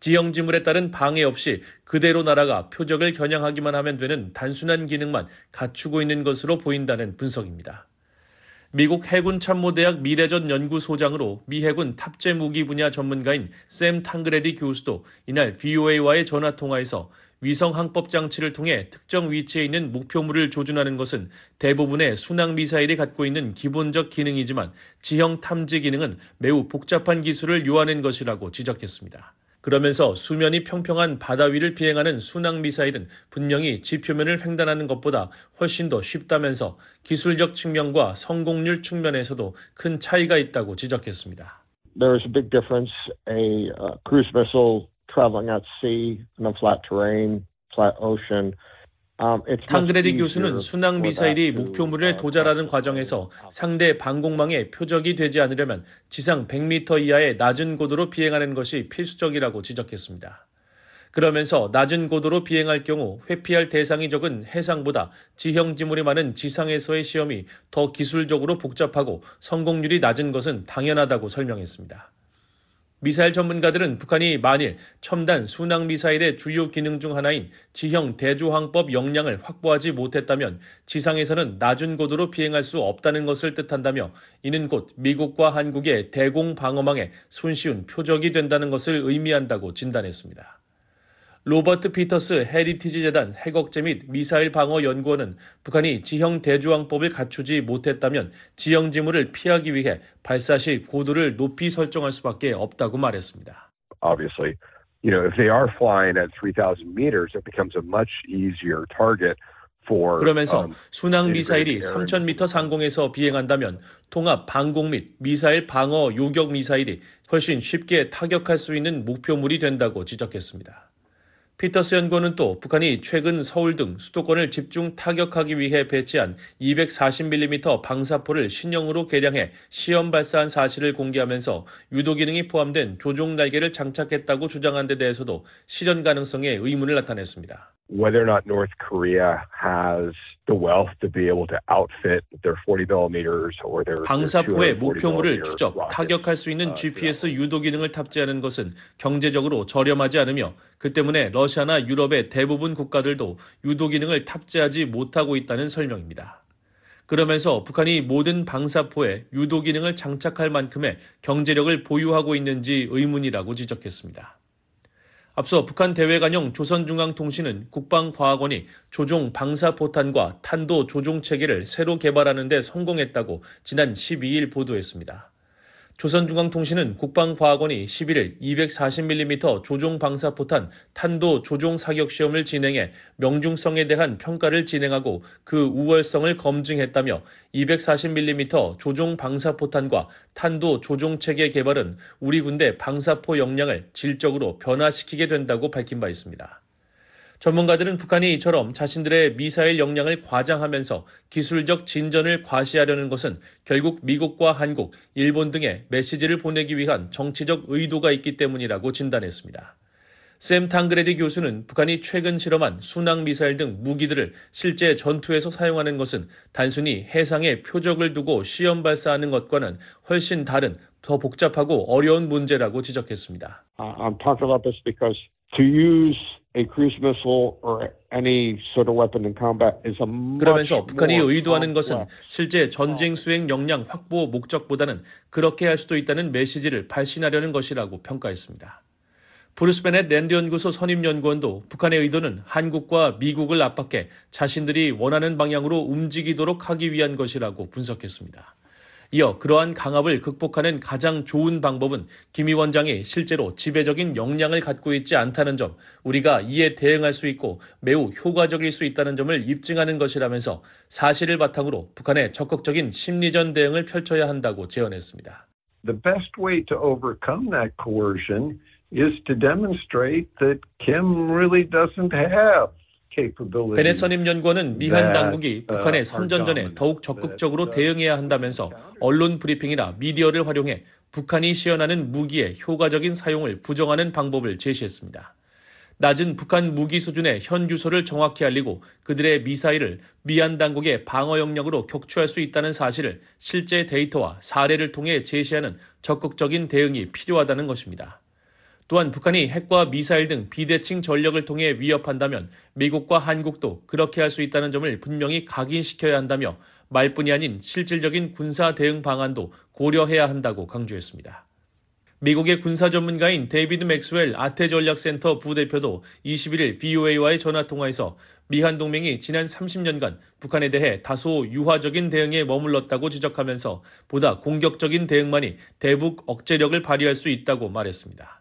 지형 지물에 따른 방해 없이 그대로 날아가 표적을 겨냥하기만 하면 되는 단순한 기능만 갖추고 있는 것으로 보인다는 분석입니다. 미국 해군 참모대학 미래전 연구소장으로 미 해군 탑재 무기 분야 전문가인 샘 탕그레디 교수도 이날 VOA와의 전화 통화에서 위성 항법 장치를 통해 특정 위치에 있는 목표물을 조준하는 것은 대부분의 순항 미사일이 갖고 있는 기본적 기능이지만 지형 탐지 기능은 매우 복잡한 기술을 요하는 것이라고 지적했습니다. 그러면서 수면이 평평한 바다 위를 비행하는 순항 미사일은 분명히 지표면을 횡단하는 것보다 훨씬 더 쉽다면서 기술적 측면과 성공률 측면에서도 큰 차이가 있다고 지적했습니다. There is a big difference. A uh, cruise missile traveling at sea in a flat terrain, flat ocean. 탕그레디 교수는 순항 미사일이 목표물에 도달하는 과정에서 상대 방공망에 표적이 되지 않으려면 지상 100m 이하의 낮은 고도로 비행하는 것이 필수적이라고 지적했습니다. 그러면서 낮은 고도로 비행할 경우 회피할 대상이 적은 해상보다 지형 지물이 많은 지상에서의 시험이 더 기술적으로 복잡하고 성공률이 낮은 것은 당연하다고 설명했습니다. 미사일 전문가들은 북한이 만일 첨단 순항 미사일의 주요 기능 중 하나인 지형 대조항법 역량을 확보하지 못했다면 지상에서는 낮은 고도로 비행할 수 없다는 것을 뜻한다며 이는 곧 미국과 한국의 대공 방어망에 손쉬운 표적이 된다는 것을 의미한다고 진단했습니다. 로버트 피터스 헤리티지 재단 핵억제 및 미사일 방어 연구원은 북한이 지형 대조항법을 갖추지 못했다면 지형 지물을 피하기 위해 발사 시 고도를 높이 설정할 수밖에 없다고 말했습니다. Obviously, you know, if they are flying at 3,000 meters, it becomes a much easier target 그러면서 순항 미사일이 3,000m 상공에서 비행한다면 통합 방공 및 미사일 방어 요격 미사일이 훨씬 쉽게 타격할 수 있는 목표물이 된다고 지적했습니다. 피터스 연구원은 또 북한이 최근 서울 등 수도권을 집중 타격하기 위해 배치한 240mm 방사포를 신형으로 개량해 시험 발사한 사실을 공개하면서 유도 기능이 포함된 조종 날개를 장착했다고 주장한 데 대해서도 실현 가능성에 의문을 나타냈습니다. Whether or not North Korea has the wealth to be able to outfit their 40 millimeters or their 방사포의 목표물을 추적, 타격할 수 있는 GPS 유도 기능을 탑재하는 것은 경제적으로 저렴하지 않으며 그 때문에 러시아나 유럽의 대부분 국가들도 유도 기능을 탑재하지 못하고 있다는 설명입니다. 그러면서 북한이 모든 방사포에 유도 기능을 장착할 만큼의 경제력을 보유하고 있는지 의문이라고 지적했습니다. 앞서 북한 대외관용 조선중앙통신은 국방과학원이 조종 방사포탄과 탄도 조종 체계를 새로 개발하는 데 성공했다고 지난 12일 보도했습니다. 조선중앙통신은 국방과학원이 11일 240mm 조종 방사포탄 탄도 조종 사격 시험을 진행해 명중성에 대한 평가를 진행하고 그 우월성을 검증했다며 240mm 조종 방사포탄과 탄도 조종 체계 개발은 우리 군대 방사포 역량을 질적으로 변화시키게 된다고 밝힌 바 있습니다. 전문가들은 북한이 이처럼 자신들의 미사일 역량을 과장하면서 기술적 진전을 과시하려는 것은 결국 미국과 한국, 일본 등에 메시지를 보내기 위한 정치적 의도가 있기 때문이라고 진단했습니다. 샘 탕그레디 교수는 북한이 최근 실험한 순항 미사일 등 무기들을 실제 전투에서 사용하는 것은 단순히 해상에 표적을 두고 시험 발사하는 것과는 훨씬 다른 더 복잡하고 어려운 문제라고 지적했습니다. I'm a cruise missile or any sort of weapon in combat is a much 그러면서 북한이 의도하는 것은 실제 전쟁 수행 역량 확보 목적보다는 그렇게 할 수도 있다는 메시지를 발신하려는 것이라고 평가했습니다. 브루스 베넷 랜드 연구소 선임 연구원도 북한의 의도는 한국과 미국을 압박해 자신들이 원하는 방향으로 움직이도록 하기 위한 것이라고 분석했습니다. 이어 그러한 강압을 극복하는 가장 좋은 방법은 김 위원장이 실제로 지배적인 역량을 갖고 있지 않다는 점, 우리가 이에 대응할 수 있고 매우 효과적일 수 있다는 점을 입증하는 것이라면서 사실을 바탕으로 북한의 적극적인 심리전 대응을 펼쳐야 한다고 제언했습니다. The best way to overcome that coercion is to demonstrate that Kim really doesn't have. 베넷 선임 연구원은 미한 당국이 북한의 선전전에. 더욱 적극적으로 대응해야 한다면서 언론 브리핑이나 미디어를 활용해 북한이 시연하는 무기의 효과적인 사용을 부정하는 방법을 제시했습니다. 낮은 북한 무기 수준의 현 주소를 정확히 알리고 그들의 미사일을 미얀 당국의 방어 영역으로 격추할 수 있다는 사실을 실제 데이터와 사례를 통해 제시하는 적극적인 대응이 필요하다는 것입니다. 또한 북한이 핵과 미사일 등 비대칭 전력을 통해 위협한다면 미국과 한국도 그렇게 할 수 있다는 점을 분명히 각인시켜야 한다며 말뿐이 아닌 실질적인 군사 대응 방안도 고려해야 한다고 강조했습니다. 미국의 군사 전문가인 데이비드 맥스웰 아태 전략센터 부대표도 21일 VOA와의 전화 통화에서 미한 동맹이 지난 30년간 북한에 대해 다소 유화적인 대응에 머물렀다고 지적하면서 보다 공격적인 대응만이 대북 억제력을 발휘할 수 있다고 말했습니다.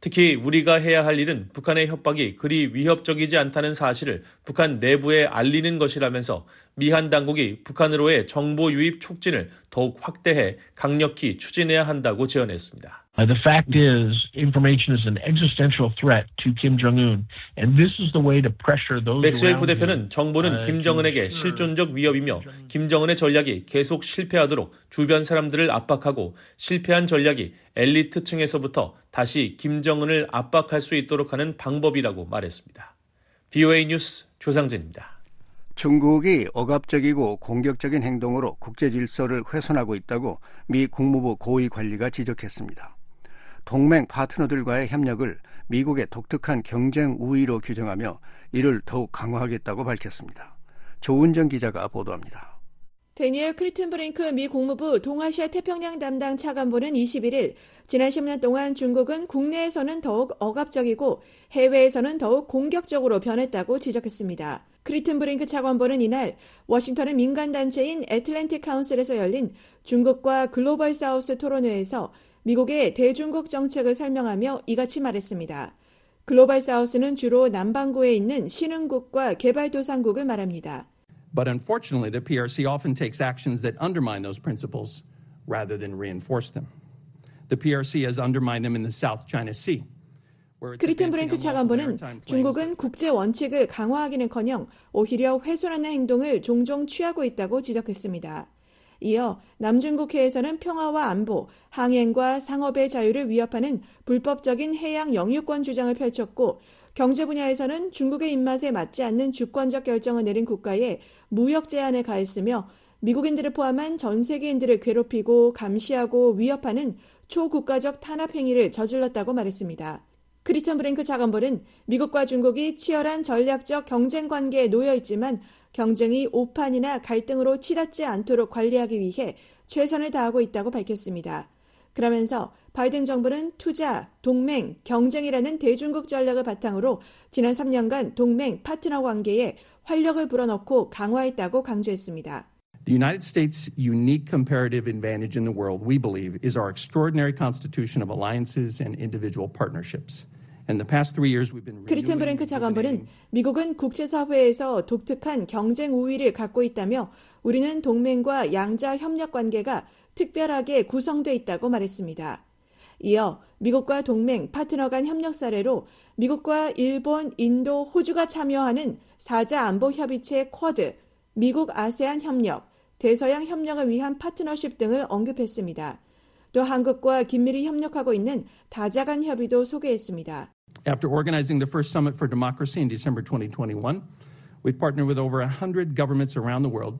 특히 우리가 해야 할 일은 북한의 협박이 그리 위협적이지 않다는 사실을 북한 내부에 알리는 것이라면서 미한 당국이 북한으로의 정보 유입 촉진을 더욱 확대해 강력히 추진해야 한다고 제언했습니다. Uh, the fact is, information is an existential threat to Kim Jong Un, and this is the way to pressure those 맥스웰. 부대표는 정보는 김정은에게 실존적 위협이며 김정은의 전략이 계속 실패하도록 주변 사람들을 압박하고 실패한 전략이 엘리트층에서부터 다시 김정은을 압박할 수 있도록 하는 방법이라고 말했습니다. VOA 뉴스 조상진입니다. 중국이 억압적이고 공격적인 행동으로 국제 질서를 훼손하고 있다고 미 국무부 고위 관리가 지적했습니다. 동맹 파트너들과의 협력을 미국의 독특한 경쟁 우위로 규정하며 이를 더욱 강화하겠다고 밝혔습니다. 조은정 기자가 보도합니다. 대니얼 크리튼브링크 미 국무부 동아시아 태평양 담당 차관보는 21일 지난 10년 동안 중국은 국내에서는 더욱 억압적이고 해외에서는 더욱 공격적으로 변했다고 지적했습니다. 크리튼브링크 차관보는 이날 워싱턴의 민간단체인 애틀랜틱 카운슬에서 열린 중국과 글로벌 사우스 토론회에서 미국의 대중국 정책을 설명하며 이같이 말했습니다. 글로벌 사우스는 주로 남반구에 있는 신흥국과 개발도상국을 말합니다. But unfortunately, the PRC often takes actions that undermine those principles rather than reinforce them. The PRC has undermined them in the South China Sea. 크리튼 브랭크 차관보는 중국은 국제 원칙을 강화하기는커녕 오히려 훼손하는 행동을 종종 취하고 있다고 지적했습니다. 이어 남중국해에서는 평화와 안보, 항행과 상업의 자유를 위협하는 불법적인 해양 영유권 주장을 펼쳤고 경제 분야에서는 중국의 입맛에 맞지 않는 주권적 결정을 내린 국가에 무역 제한을 가했으며 미국인들을 포함한 전 세계인들을 괴롭히고 감시하고 위협하는 초국가적 탄압 행위를 저질렀다고 말했습니다. 크리스천 브랭크 차관보는 미국과 중국이 치열한 전략적 경쟁 관계에 놓여 있지만 경쟁이 오판이나 갈등으로 치닫지 않도록 관리하기 위해 최선을 다하고 있다고 밝혔습니다. 그러면서 바이든 정부는 투자, 동맹, 경쟁이라는 대중국 전략을 바탕으로 지난 3년간 동맹 파트너 관계에 활력을 불어넣고 강화했다고 강조했습니다. The United States' unique comparative advantage in the world, we believe, is our extraordinary constitution of alliances and individual partnerships. In the past three years, we've been 크리튼 브랭크 차관보는 미국은 국제사회에서 독특한 경쟁 우위를 갖고 있다며 우리는 동맹과 양자 협력 관계가 특별하게 구성돼 있다고 말했습니다. 이어 미국과 동맹 파트너 간 협력 사례로 미국과 일본, 인도, 호주가 참여하는 사자 안보 협의체 쿼드, 미국 아세안 협력, 대서양 협력을 위한 파트너십 등을 언급했습니다. 또 한국과 긴밀히 협력하고 있는 다자간 협의도 소개했습니다. After organizing the first Summit for Democracy in December 2021, we've partnered with over 100 governments around the world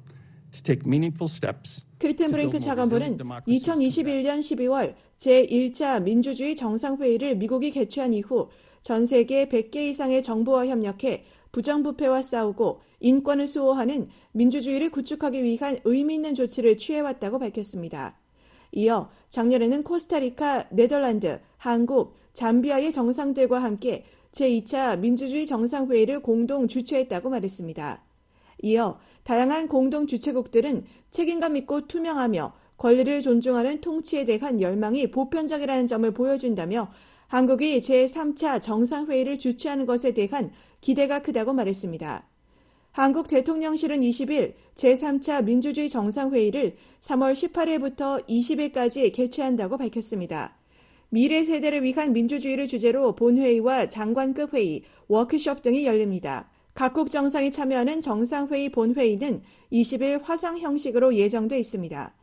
to take meaningful steps. 크리튼 브랭크 차관보는 2021년 12월 제1차 민주주의 정상회의를 미국이 개최한 이후 전 세계 100개 이상의 정부와 협력해 부정부패와 싸우고 인권을 수호하는 민주주의를 구축하기 위한 의미 있는 조치를 취해왔다고 밝혔습니다. 이어 작년에는 코스타리카, 네덜란드, 한국, 잠비아의 정상들과 함께 제2차 민주주의 정상회의를 공동 주최했다고 말했습니다. 이어 다양한 공동 주최국들은 책임감 있고 투명하며 권리를 존중하는 통치에 대한 열망이 보편적이라는 점을 보여준다며 한국이 제3차 정상회의를 주최하는 것에 대한 기대가 크다고 말했습니다. 한국 대통령실은 20일 제3차 민주주의 정상회의를 3월 18일부터 20일까지 개최한다고 밝혔습니다. 미래 세대를 위한 민주주의를 주제로 본회의와 장관급 회의, 워크숍 등이 열립니다. 각국 정상이 참여하는 정상회의 본회의는 20일 화상 형식으로 예정돼 있습니다.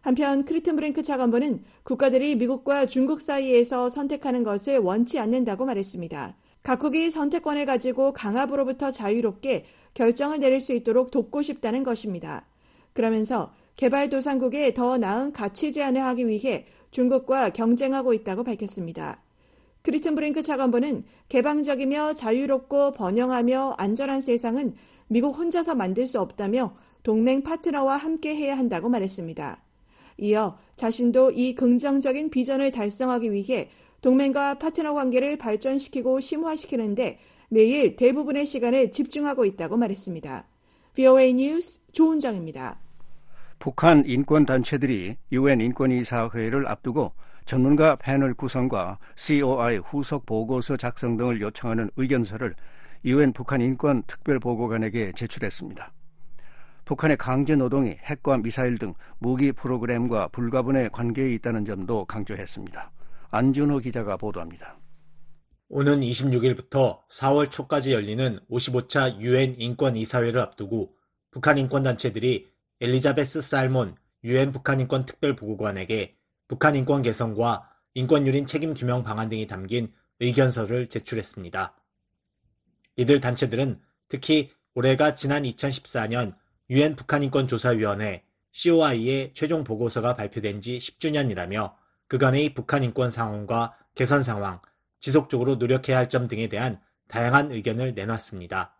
한편 크리튼브링크 차관보는 국가들이 미국과 중국 사이에서 선택하는 것을 원치 않는다고 말했습니다. 각국이 선택권을 가지고 강압으로부터 자유롭게 결정을 내릴 수 있도록 돕고 싶다는 것입니다. 그러면서 개발도상국에 더 나은 가치 제안을 하기 위해 중국과 경쟁하고 있다고 밝혔습니다. 크리튼브링크 차관보는 개방적이며 자유롭고 번영하며 안전한 세상은 미국 혼자서 만들 수 없다며 동맹 파트너와 함께 해야 한다고 말했습니다. 이어 자신도 이 긍정적인 비전을 달성하기 위해 동맹과 파트너 관계를 발전시키고 심화시키는데 매일 대부분의 시간을 집중하고 있다고 말했습니다. VOA 뉴스 조은정입니다. 북한 인권단체들이 유엔 인권이사회를 앞두고 전문가 패널 구성과 COI 후속 보고서 작성 등을 요청하는 의견서를 유엔 북한 인권 특별보고관에게 제출했습니다. 북한의 강제 노동이 핵과 미사일 등 무기 프로그램과 불가분의 관계에 있다는 점도 강조했습니다. 안준호 기자가 보도합니다. 오는 26일부터 4월 초까지 열리는 55차 유엔 인권 이사회를 앞두고 북한 인권 단체들이 엘리자베스 살몬 유엔 북한 인권 특별 보고관에게 북한 인권 개선과 인권 유린 책임 규명 방안 등이 담긴 의견서를 제출했습니다. 이들 단체들은 특히 올해가 지난 2014년 유엔 북한 인권 조사위원회 COI의 최종 보고서가 발표된 지 10주년이라며 그간의 북한 인권 상황과 개선 상황, 지속적으로 노력해야 할 점 등에 대한 다양한 의견을 내놨습니다.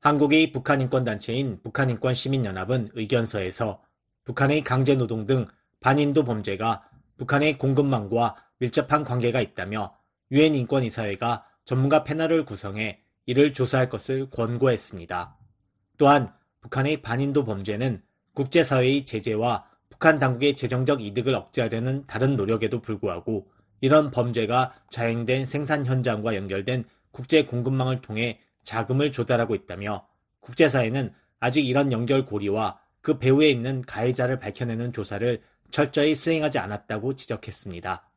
한국의 북한 인권 단체인 북한 인권 시민연합은 의견서에서 북한의 강제 노동 등 반인도 범죄가 북한의 공급망과 밀접한 관계가 있다며 유엔 인권 이사회가 전문가 패널을 구성해 이를 조사할 것을 권고했습니다. 또한 북한의 반인도 범죄는 국제사회의 제재와 북한 당국의 재정적 이득을 억제하려는 다른 노력에도 불구하고 이런 범죄가 자행된 생산 현장과 연결된 국제 공급망을 통해 자금을 조달하고 있다며 국제사회는 아직 이런 연결 고리와 그 배후에 있는 가해자를 밝혀내는 조사를 철저히 수행하지 않았다고 지적했습니다.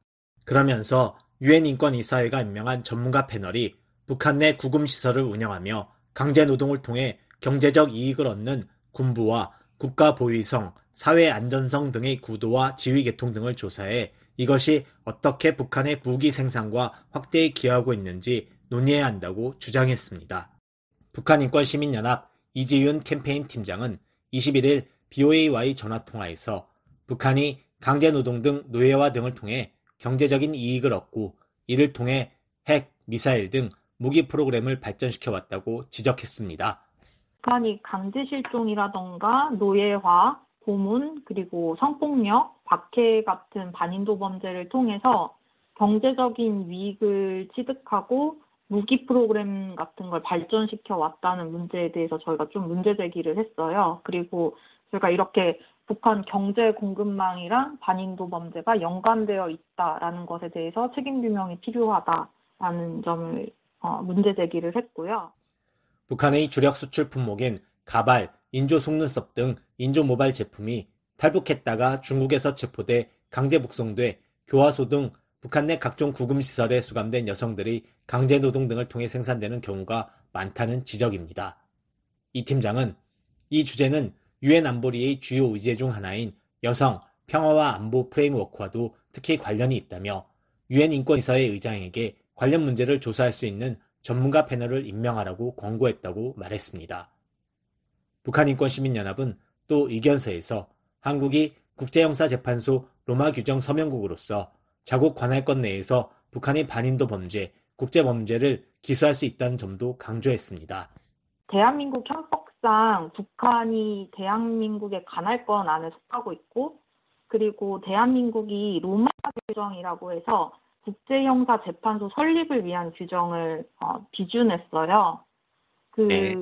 그러면서 유엔 인권이사회가 임명한 전문가 패널이 북한 내 구금시설을 운영하며 강제노동을 통해 경제적 이익을 얻는 군부와 국가 보위성, 사회 안전성 등의 구도와 지위 계통 등을 조사해 이것이 어떻게 북한의 무기 생산과 확대에 기여하고 있는지 논의해야 한다고 주장했습니다. 북한인권시민연합 이지윤 캠페인 팀장은 21일 BOA와의 전화통화에서 북한이 강제노동 등 노예화 등을 통해 경제적인 이익을 얻고 이를 통해 핵, 미사일 등 무기 프로그램을 발전시켜 왔다고 지적했습니다. 북한이 강제 실종이라던가 노예화, 고문, 그리고 성폭력, 박해 같은 반인도 범죄를 통해서 경제적인 이익을 취득하고 무기 프로그램 같은 걸 발전시켜 왔다는 문제에 대해서 저희가 좀 문제 제기를 했어요. 그리고 저희가 이렇게 북한 경제 공급망이랑 반인도 범죄가 연관되어 있다라는 것에 대해서 책임 규명이 필요하다라는 점을 어, 문제 제기를 했고요. 북한의 주력 수출 품목인 가발, 인조 속눈썹 등 인조 모발 제품이 탈북했다가 중국에서 체포돼 강제 북송돼 교화소 등 북한 내 각종 구금 시설에 수감된 여성들이 강제 노동 등을 통해 생산되는 경우가 많다는 지적입니다. 이 팀장은 이 주제는 유엔 안보리의 주요 의제 중 하나인 여성, 평화와 안보 프레임워크와도 특히 관련이 있다며 유엔 인권이사회 의장에게 관련 문제를 조사할 수 있는 전문가 패널을 임명하라고 권고했다고 말했습니다. 북한인권시민연합은 또 의견서에서 한국이 국제형사재판소 로마 규정 서명국으로서 자국 관할권 내에서 북한의 반인도 범죄, 국제범죄를 기소할 수 있다는 점도 강조했습니다. 대한민국 헌법상 북한이 대한민국의 관할권 안에 속하고 있고 그리고 대한민국이 로마 규정이라고 해서 국제형사재판소 설립을 위한 규정을 어, 비준했어요. 그 네.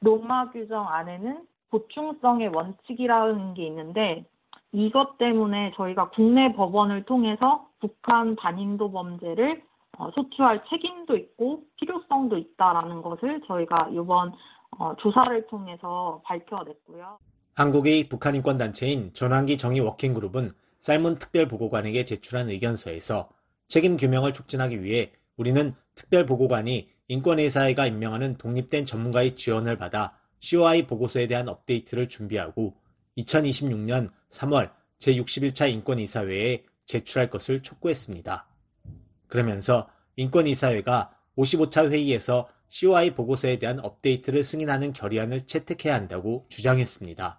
로마 규정 안에는 보충성의 원칙이라는 게 있는데 이것 때문에 저희가 국내 법원을 통해서 북한 반인도 범죄를 어, 소추할 책임도 있고 필요성도 있다라는 것을 저희가 이번 어, 조사를 통해서 밝혀냈고요. 한국의 북한 인권 단체인 전환기 정의 워킹그룹은 쌀문 특별보고관에게 제출한 의견서에서 책임 규명을 촉진하기 위해 우리는 특별보고관이 인권의사회가 임명하는 독립된 전문가의 지원을 받아 COI 보고서에 대한 업데이트를 준비하고 2026년 3월 제61차 인권이사회에 제출할 것을 촉구했습니다. 그러면서 인권이사회가 55차 회의에서 COI 보고서에 대한 업데이트를 승인하는 결의안을 채택해야 한다고 주장했습니다.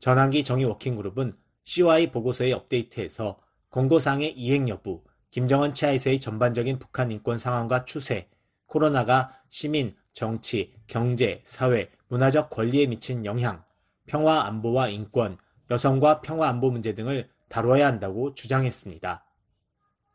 전환기 정의 워킹그룹은 COI 보고서의 업데이트에서 권고사항의 이행 여부, 김정은 치하에서의 전반적인 북한 인권 상황과 추세, 코로나가 시민, 정치, 경제, 사회, 문화적 권리에 미친 영향, 평화 안보와 인권, 여성과 평화 안보 문제 등을 다뤄야 한다고 주장했습니다.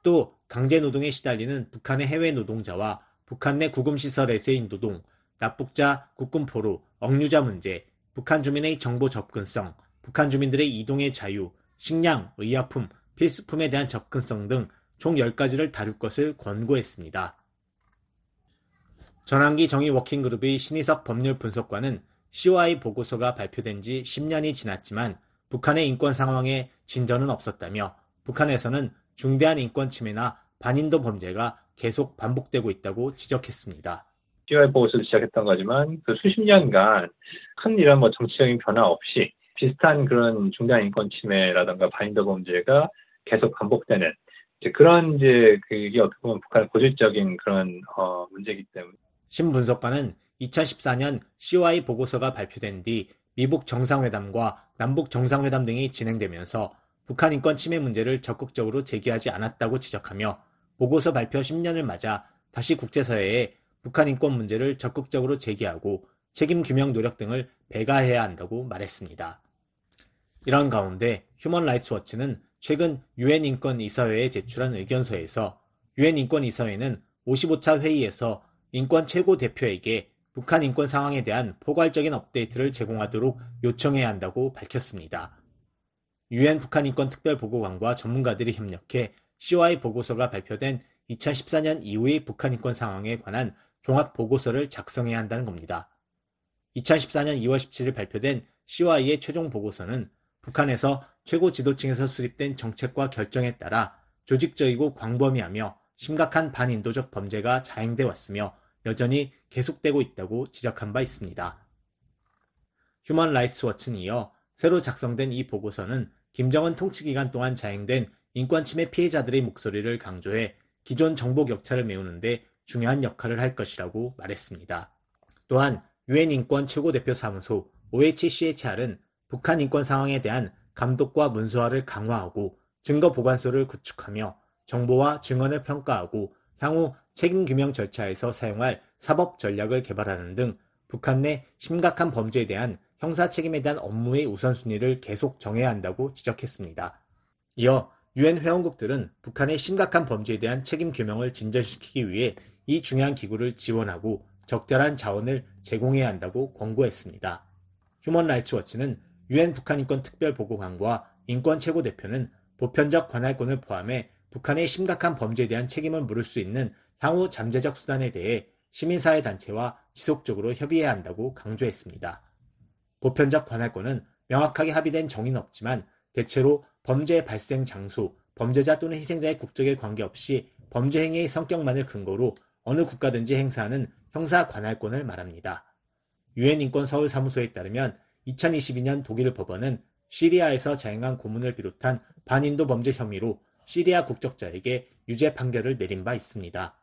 또 강제 노동에 시달리는 북한의 해외 노동자와 북한 내 구금시설에서의 노동, 납북자 국군 포로, 억류자 문제, 북한 주민의 정보 접근성, 북한 주민들의 이동의 자유, 식량, 의약품, 필수품에 대한 접근성 등 총 10가지를 다룰 것을 권고했습니다. 전환기 정의 워킹그룹의 신희석 법률 분석관은 COI 보고서가 발표된 지 10년이 지났지만 북한의 인권 상황에 진전은 없었다며 북한에서는 중대한 인권 침해나 반인도 범죄가 계속 반복되고 있다고 지적했습니다. COI 보고서도 시작했던 거지만 그 수십 년간 큰 이런 뭐 정치적인 변화 없이 비슷한 그런 중대한 인권 침해라든가 반인도 범죄가 계속 반복되는 이제 그런 이제 그게 어떻게 보면 북한의 고질적인 그런 어 문제이기 때문에 신분석관은 2014년 COI 보고서가 발표된 뒤 미북 정상회담과 남북 정상회담 등이 진행되면서 북한 인권 침해 문제를 적극적으로 제기하지 않았다고 지적하며 보고서 발표 10년을 맞아 다시 국제사회에 북한 인권 문제를 적극적으로 제기하고 책임 규명 노력 등을 배가해야 한다고 말했습니다. 이런 가운데 휴먼 라이츠 워치는 최근 유엔 인권 이사회에 제출한 의견서에서 유엔 인권 이사회는 55차 회의에서 인권 최고 대표에게 북한 인권 상황에 대한 포괄적인 업데이트를 제공하도록 요청해야 한다고 밝혔습니다. 유엔 북한 인권 특별 보고관과 전문가들이 협력해 COI 보고서가 발표된 2014년 이후의 북한 인권 상황에 관한 종합 보고서를 작성해야 한다는 겁니다. 2014년 2월 17일 발표된 COI의 최종 보고서는 북한에서 최고 지도층에서 수립된 정책과 결정에 따라 조직적이고 광범위하며 심각한 반인도적 범죄가 자행돼 왔으며 여전히 계속되고 있다고 지적한 바 있습니다. 휴먼 라이츠 워치는 이어 새로 작성된 이 보고서는 김정은 통치 기간 동안 자행된 인권 침해 피해자들의 목소리를 강조해 기존 정보 격차를 메우는데 중요한 역할을 할 것이라고 말했습니다. 또한 유엔 인권 최고대표 사무소 OHCHR은 북한 인권 상황에 대한 감독과 문서화를 강화하고 증거 보관소를 구축하며 정보와 증언을 평가하고 향후 책임 규명 절차에서 사용할 사법 전략을 개발하는 등 북한 내 심각한 범죄에 대한 형사 책임에 대한 업무의 우선순위를 계속 정해야 한다고 지적했습니다. 이어 유엔 회원국들은 북한의 심각한 범죄에 대한 책임 규명을 진전시키기 위해 이 중요한 기구를 지원하고 적절한 자원을 제공해야 한다고 권고했습니다. 휴먼 라이츠 워치는 유엔 북한 인권 특별보고관과 인권 최고대표는 보편적 관할권을 포함해 북한의 심각한 범죄에 대한 책임을 물을 수 있는 향후 잠재적 수단에 대해 시민사회 단체와 지속적으로 협의해야 한다고 강조했습니다. 보편적 관할권은 명확하게 합의된 정의는 없지만 대체로 범죄 발생 장소, 범죄자 또는 희생자의 국적에 관계없이 범죄 행위의 성격만을 근거로 어느 국가든지 행사하는 형사 관할권을 말합니다. 유엔 인권 서울 사무소에 따르면 2022년 독일 법원은 시리아에서 자행한 고문을 비롯한 반인도 범죄 혐의로 시리아 국적자에게 유죄 판결을 내린 바 있습니다.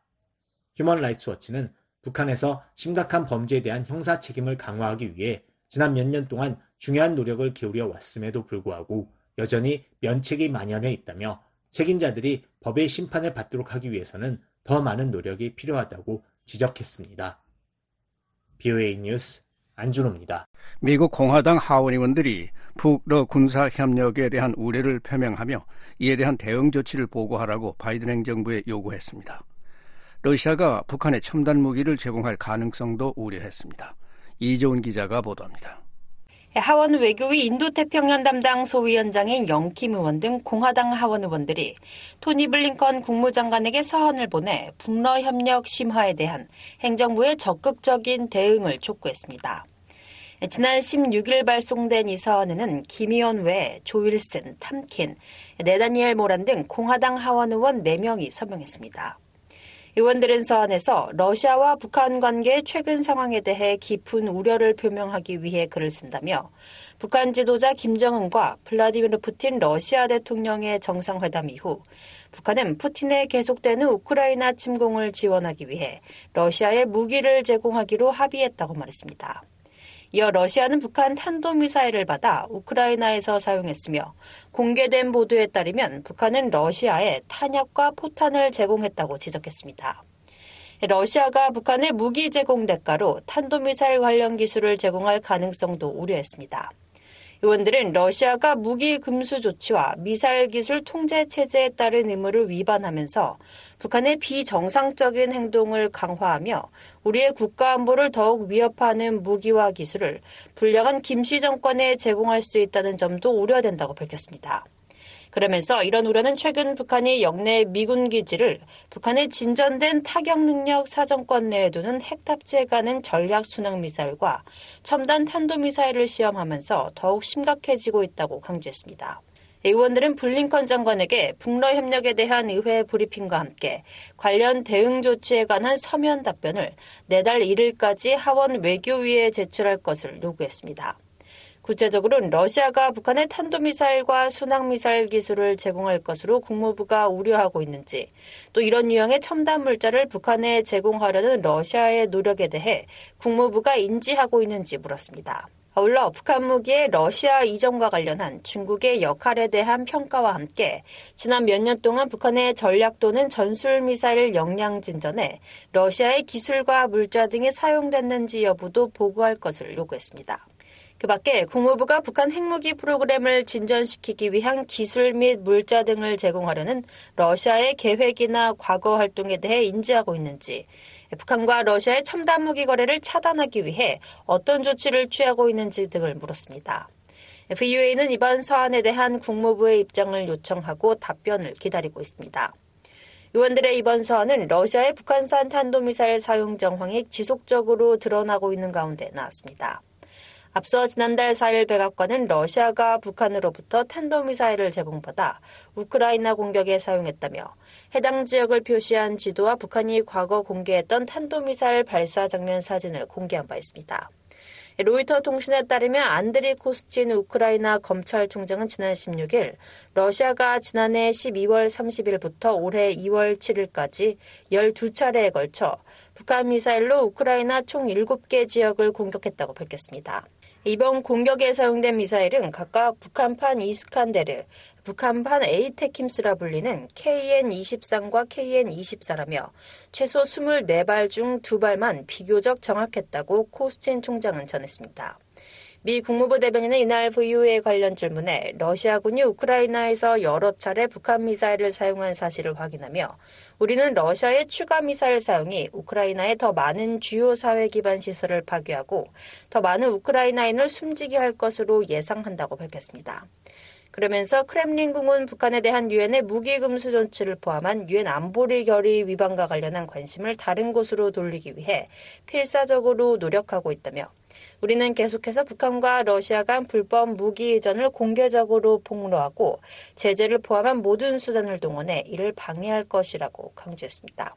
휴먼 라이츠 워치는 북한에서 심각한 범죄에 대한 형사 책임을 강화하기 위해 지난 몇 년 동안 중요한 노력을 기울여 왔음에도 불구하고 여전히 면책이 만연해 있다며 책임자들이 법의 심판을 받도록 하기 위해서는 더 많은 노력이 필요하다고 지적했습니다. BOA 뉴스 안준호입니다. 미국 공화당 하원 의원들이 북러 군사 협력에 대한 우려를 표명하며 이에 대한 대응 조치를 보고하라고 바이든 행정부에 요구했습니다. 러시아가 북한에 첨단 무기를 제공할 가능성도 우려했습니다. 이조은 기자가 보도합니다. 하원 외교위 인도태평양 담당 소위원장인 영킴 의원 등 공화당 하원 의원들이 토니 블링컨 국무장관에게 서한을 보내 북러 협력 심화에 대한 행정부의 적극적인 대응을 촉구했습니다. 지난 16일 발송된 이 서한에는 김 의원 외 조윌슨, 탐킨, 네다니엘 모란 등 공화당 하원 의원 4명이 서명했습니다. 의원들은 서한에서 러시아와 북한 관계의 최근 상황에 대해 깊은 우려를 표명하기 위해 글을 쓴다며 북한 지도자 김정은과 블라디미르 푸틴 러시아 대통령의 정상회담 이후 북한은 푸틴의 계속되는 우크라이나 침공을 지원하기 위해 러시아에 무기를 제공하기로 합의했다고 말했습니다. 이어 러시아는 북한 탄도미사일을 받아 우크라이나에서 사용했으며 공개된 보도에 따르면 북한은 러시아에 탄약과 포탄을 제공했다고 지적했습니다. 러시아가 북한의 무기 제공 대가로 탄도미사일 관련 기술을 제공할 가능성도 우려했습니다. 의원들은 러시아가 무기 금수 조치와 미사일 기술 통제 체제에 따른 의무를 위반하면서 북한의 비정상적인 행동을 강화하며 우리의 국가 안보를 더욱 위협하는 무기와 기술을 불량한 김씨 정권에 제공할 수 있다는 점도 우려된다고 밝혔습니다. 그러면서 이런 우려는 최근 북한이 영내 미군 기지를 북한의 진전된 타격 능력 사정권 내에 두는 핵 탑재가는 전략 순항 미사일과 첨단 탄도 미사일을 시험하면서 더욱 심각해지고 있다고 강조했습니다. 의원들은 블링컨 장관에게 북러 협력에 대한 의회 브리핑과 함께 관련 대응 조치에 관한 서면 답변을 내달 1일까지 하원 외교위에 제출할 것을 요구했습니다. 구체적으로는 러시아가 북한의 탄도미사일과 순항미사일 기술을 제공할 것으로 국무부가 우려하고 있는지, 또 이런 유형의 첨단 물자를 북한에 제공하려는 러시아의 노력에 대해 국무부가 인지하고 있는지 물었습니다. 아울러 북한 무기의 러시아 이전과 관련한 중국의 역할에 대한 평가와 함께 지난 몇 년 동안 북한의 전략 또는 전술 미사일 역량 진전에 러시아의 기술과 물자 등이 사용됐는지 여부도 보고할 것을 요구했습니다. 그 밖에 국무부가 북한 핵무기 프로그램을 진전시키기 위한 기술 및 물자 등을 제공하려는 러시아의 계획이나 과거 활동에 대해 인지하고 있는지, 북한과 러시아의 첨단 무기 거래를 차단하기 위해 어떤 조치를 취하고 있는지 등을 물었습니다. VUA는 이번 사안에 대한 국무부의 입장을 요청하고 답변을 기다리고 있습니다. 의원들의 이번 사안은 러시아의 북한산 탄도미사일 사용 정황이 지속적으로 드러나고 있는 가운데 나왔습니다. 앞서 지난달 4일 백악관은 러시아가 북한으로부터 탄도 미사일을 제공받아 우크라이나 공격에 사용했다며 해당 지역을 표시한 지도와 북한이 과거 공개했던 탄도 미사일 발사 장면 사진을 공개한 바 있습니다. 로이터 통신에 따르면 안드리 코스친 우크라이나 검찰총장은 지난 16일 러시아가 지난해 12월 30일부터 올해 2월 7일까지 12차례에 걸쳐 북한 미사일로 우크라이나 총 7개 지역을 공격했다고 밝혔습니다. 이번 공격에 사용된 미사일은 각각 북한판 이스칸데르, 북한판 에이테킴스라 불리는 KN-23과 KN-24라며 최소 24발 중 2발만 비교적 정확했다고 코스틴 총장은 전했습니다. 미 국무부 대변인은 이날 VOA 관련 질문에 러시아군이 우크라이나에서 여러 차례 북한 미사일을 사용한 사실을 확인하며 우리는 러시아의 추가 미사일 사용이 우크라이나의 더 많은 주요 사회 기반 시설을 파괴하고 더 많은 우크라이나인을 숨지게 할 것으로 예상한다고 밝혔습니다. 그러면서 크렘린궁은 북한에 대한 유엔의 무기 금수 조치를 포함한 유엔 안보리 결의 위반과 관련한 관심을 다른 곳으로 돌리기 위해 필사적으로 노력하고 있다며 우리는 계속해서 북한과 러시아 간 불법 무기 이전을 공개적으로 폭로하고 제재를 포함한 모든 수단을 동원해 이를 방해할 것이라고 강조했습니다.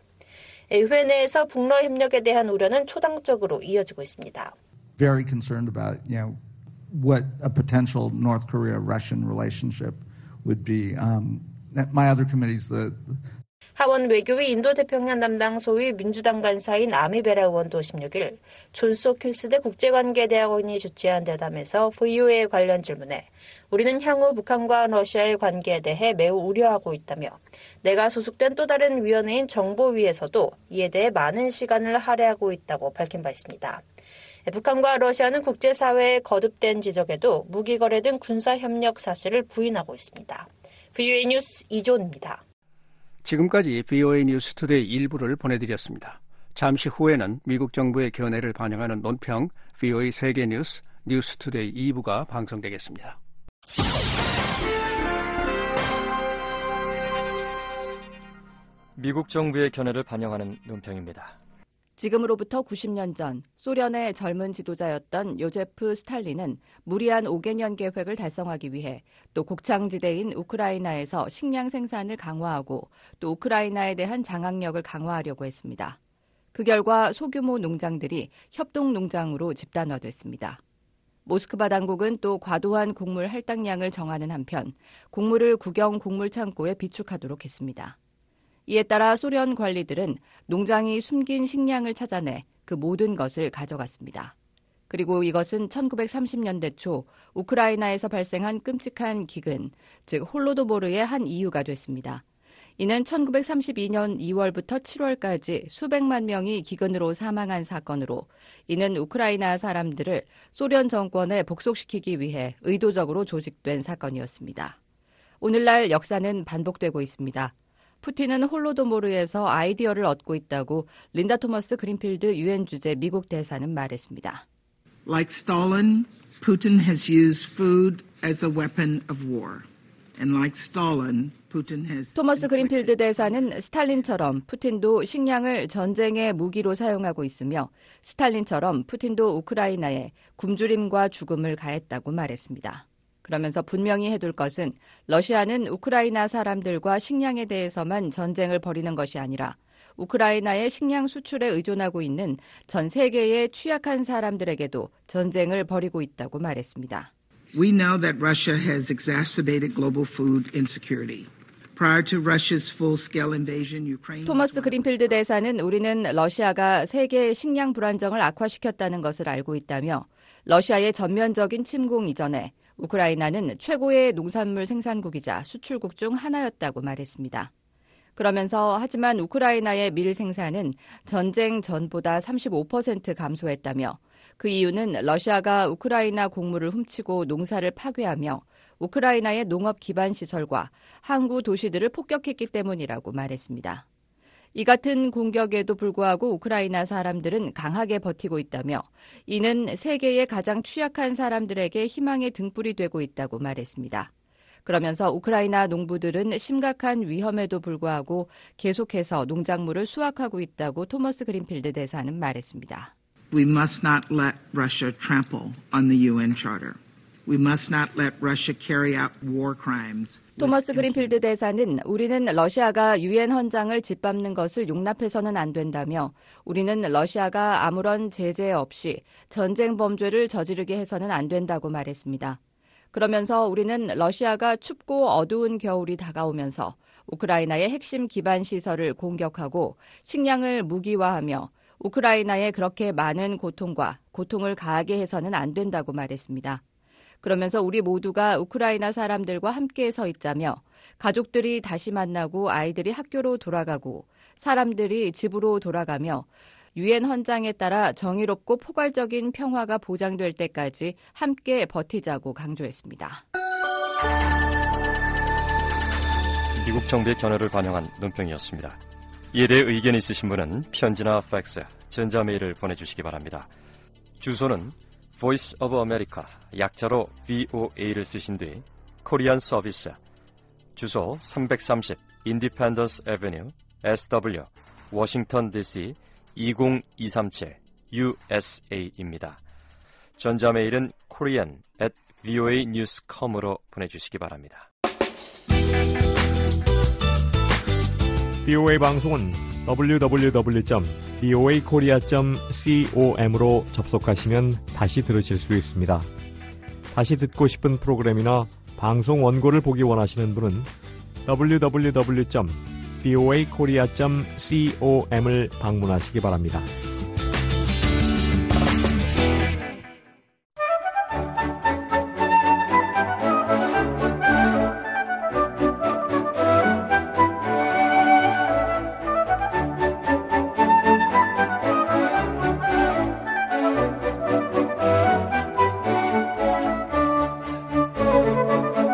의회 내에서 북러 협력에 대한 우려는 초당적으로 이어지고 있습니다. Very concerned about, you know, what a potential North Korea-Russian relationship would be. Um, my other committees, the 하원 외교위 인도태평양 담당 소위 민주당 간사인 아미베라 의원도 16일 존소 킬스대 국제관계대학원이 주최한 대담에서 VOA 관련 질문에 우리는 향후 북한과 러시아의 관계에 대해 매우 우려하고 있다며 내가 소속된 또 다른 위원회인 정보위에서도 이에 대해 많은 시간을 할애하고 있다고 밝힌 바 있습니다. 북한과 러시아는 국제사회의 거듭된 지적에도 무기거래 등 군사협력 사실을 부인하고 있습니다. VOA 뉴스 이조은입니다. 지금까지 VOA 뉴스 투데이 일부를 보내드렸습니다. 잠시 후에는 미국 정부의 견해를 반영하는 논평 VOA 세계 뉴스 뉴스 투데이 2부가 방송되겠습니다. 미국 정부의 견해를 반영하는 논평입니다. 지금으로부터 90년 전 소련의 젊은 지도자였던 요제프 스탈린은 무리한 5개년 계획을 달성하기 위해 또 곡창지대인 우크라이나에서 식량 생산을 강화하고 또 우크라이나에 대한 장악력을 강화하려고 했습니다. 그 결과 소규모 농장들이 협동 농장으로 집단화됐습니다. 모스크바 당국은 또 과도한 곡물 할당량을 정하는 한편 곡물을 국영 곡물 창고에 비축하도록 했습니다. 이에 따라 소련 관리들은 농장이 숨긴 식량을 찾아내 그 모든 것을 가져갔습니다. 그리고 이것은 1930년대 초 우크라이나에서 발생한 끔찍한 기근, 즉 홀로도보르의 한 이유가 됐습니다. 이는 1932년 2월부터 7월까지 수백만 명이 기근으로 사망한 사건으로 이는 우크라이나 사람들을 소련 정권에 복속시키기 위해 의도적으로 조직된 사건이었습니다. 오늘날 역사는 반복되고 있습니다. 푸틴은 홀로도모르에서 아이디어를 얻고 있다고 린다 토머스 그린필드 유엔 주재 미국 대사는 말했습니다. Like Stalin, Putin has used food as a weapon of war. And like Stalin, Putin has 토머스 그린필드 대사는 스탈린처럼 푸틴도 식량을 전쟁의 무기로 사용하고 있으며 스탈린처럼 푸틴도 우크라이나에 굶주림과 죽음을 가했다고 말했습니다. 그러면서 분명히 해둘 것은 러시아는 우크라이나 사람들과 식량에 대해서만 전쟁을 벌이는 것이 아니라 우크라이나의 식량 수출에 의존하고 있는 전 세계의 취약한 사람들에게도 전쟁을 벌이고 있다고 말했습니다. We know that Russia has exacerbated global food insecurity. Prior to Russia's full-scale invasion, Ukraine 토머스 그린필드 대사는 우리는 러시아가 세계 식량 불안정을 악화시켰다는 것을 알고 있다며 러시아의 전면적인 침공 이전에 우크라이나는 최고의 농산물 생산국이자 수출국 중 하나였다고 말했습니다. 그러면서 하지만 우크라이나의 밀 생산은 전쟁 전보다 35% 감소했다며 그 이유는 러시아가 우크라이나 곡물을 훔치고 농사를 파괴하며 우크라이나의 농업 기반 시설과 항구 도시들을 폭격했기 때문이라고 말했습니다. 이 같은 공격에도 불구하고 우크라이나 사람들은 강하게 버티고 있다며 이는 세계의 가장 취약한 사람들에게 희망의 등불이 되고 있다고 말했습니다. 그러면서 우크라이나 농부들은 심각한 위험에도 불구하고 계속해서 농작물을 수확하고 있다고 토머스 그린필드 대사는 말했습니다. We must not let Russia trample on the UN Charter. 토머스 그린필드 대사는 우리는 러시아가 유엔 헌장을 짓밟는 것을 용납해서는 안 된다며 우리는 러시아가 아무런 제재 없이 전쟁 범죄를 저지르게 해서는 안 된다고 말했습니다. 그러면서 우리는 러시아가 춥고 어두운 겨울이 다가오면서 우크라이나의 핵심 기반 시설을 공격하고 식량을 무기화하며 우크라이나에 그렇게 많은 고통과 고통을 가하게 해서는 안 된다고 말했습니다. 그러면서 우리 모두가 우크라이나 사람들과 함께 서 있자며 가족들이 다시 만나고 아이들이 학교로 돌아가고 사람들이 집으로 돌아가며 유엔 헌장에 따라 정의롭고 포괄적인 평화가 보장될 때까지 함께 버티자고 강조했습니다. 미국 정부의 견해를 반영한 논평이었습니다. 이에 대해 의견 있으신 분은 편지나 팩스, 전자메일을 보내주시기 바랍니다. 주소는 Voice of America, 약자로 VOA를 쓰신 뒤 코리안 서비스, 주소 330 Independence Avenue, SW, 워싱턴 DC 20237 USA입니다. 전자메일은 korean at voanews.com으로 보내주시기 바랍니다. BOA 방송은 www.boakorea.com으로 접속하시면 다시 들으실 수 있습니다. 다시 듣고 싶은 프로그램이나 방송 원고를 보기 원하시는 분은 www. voakorea.com을 방문하시기 바랍니다.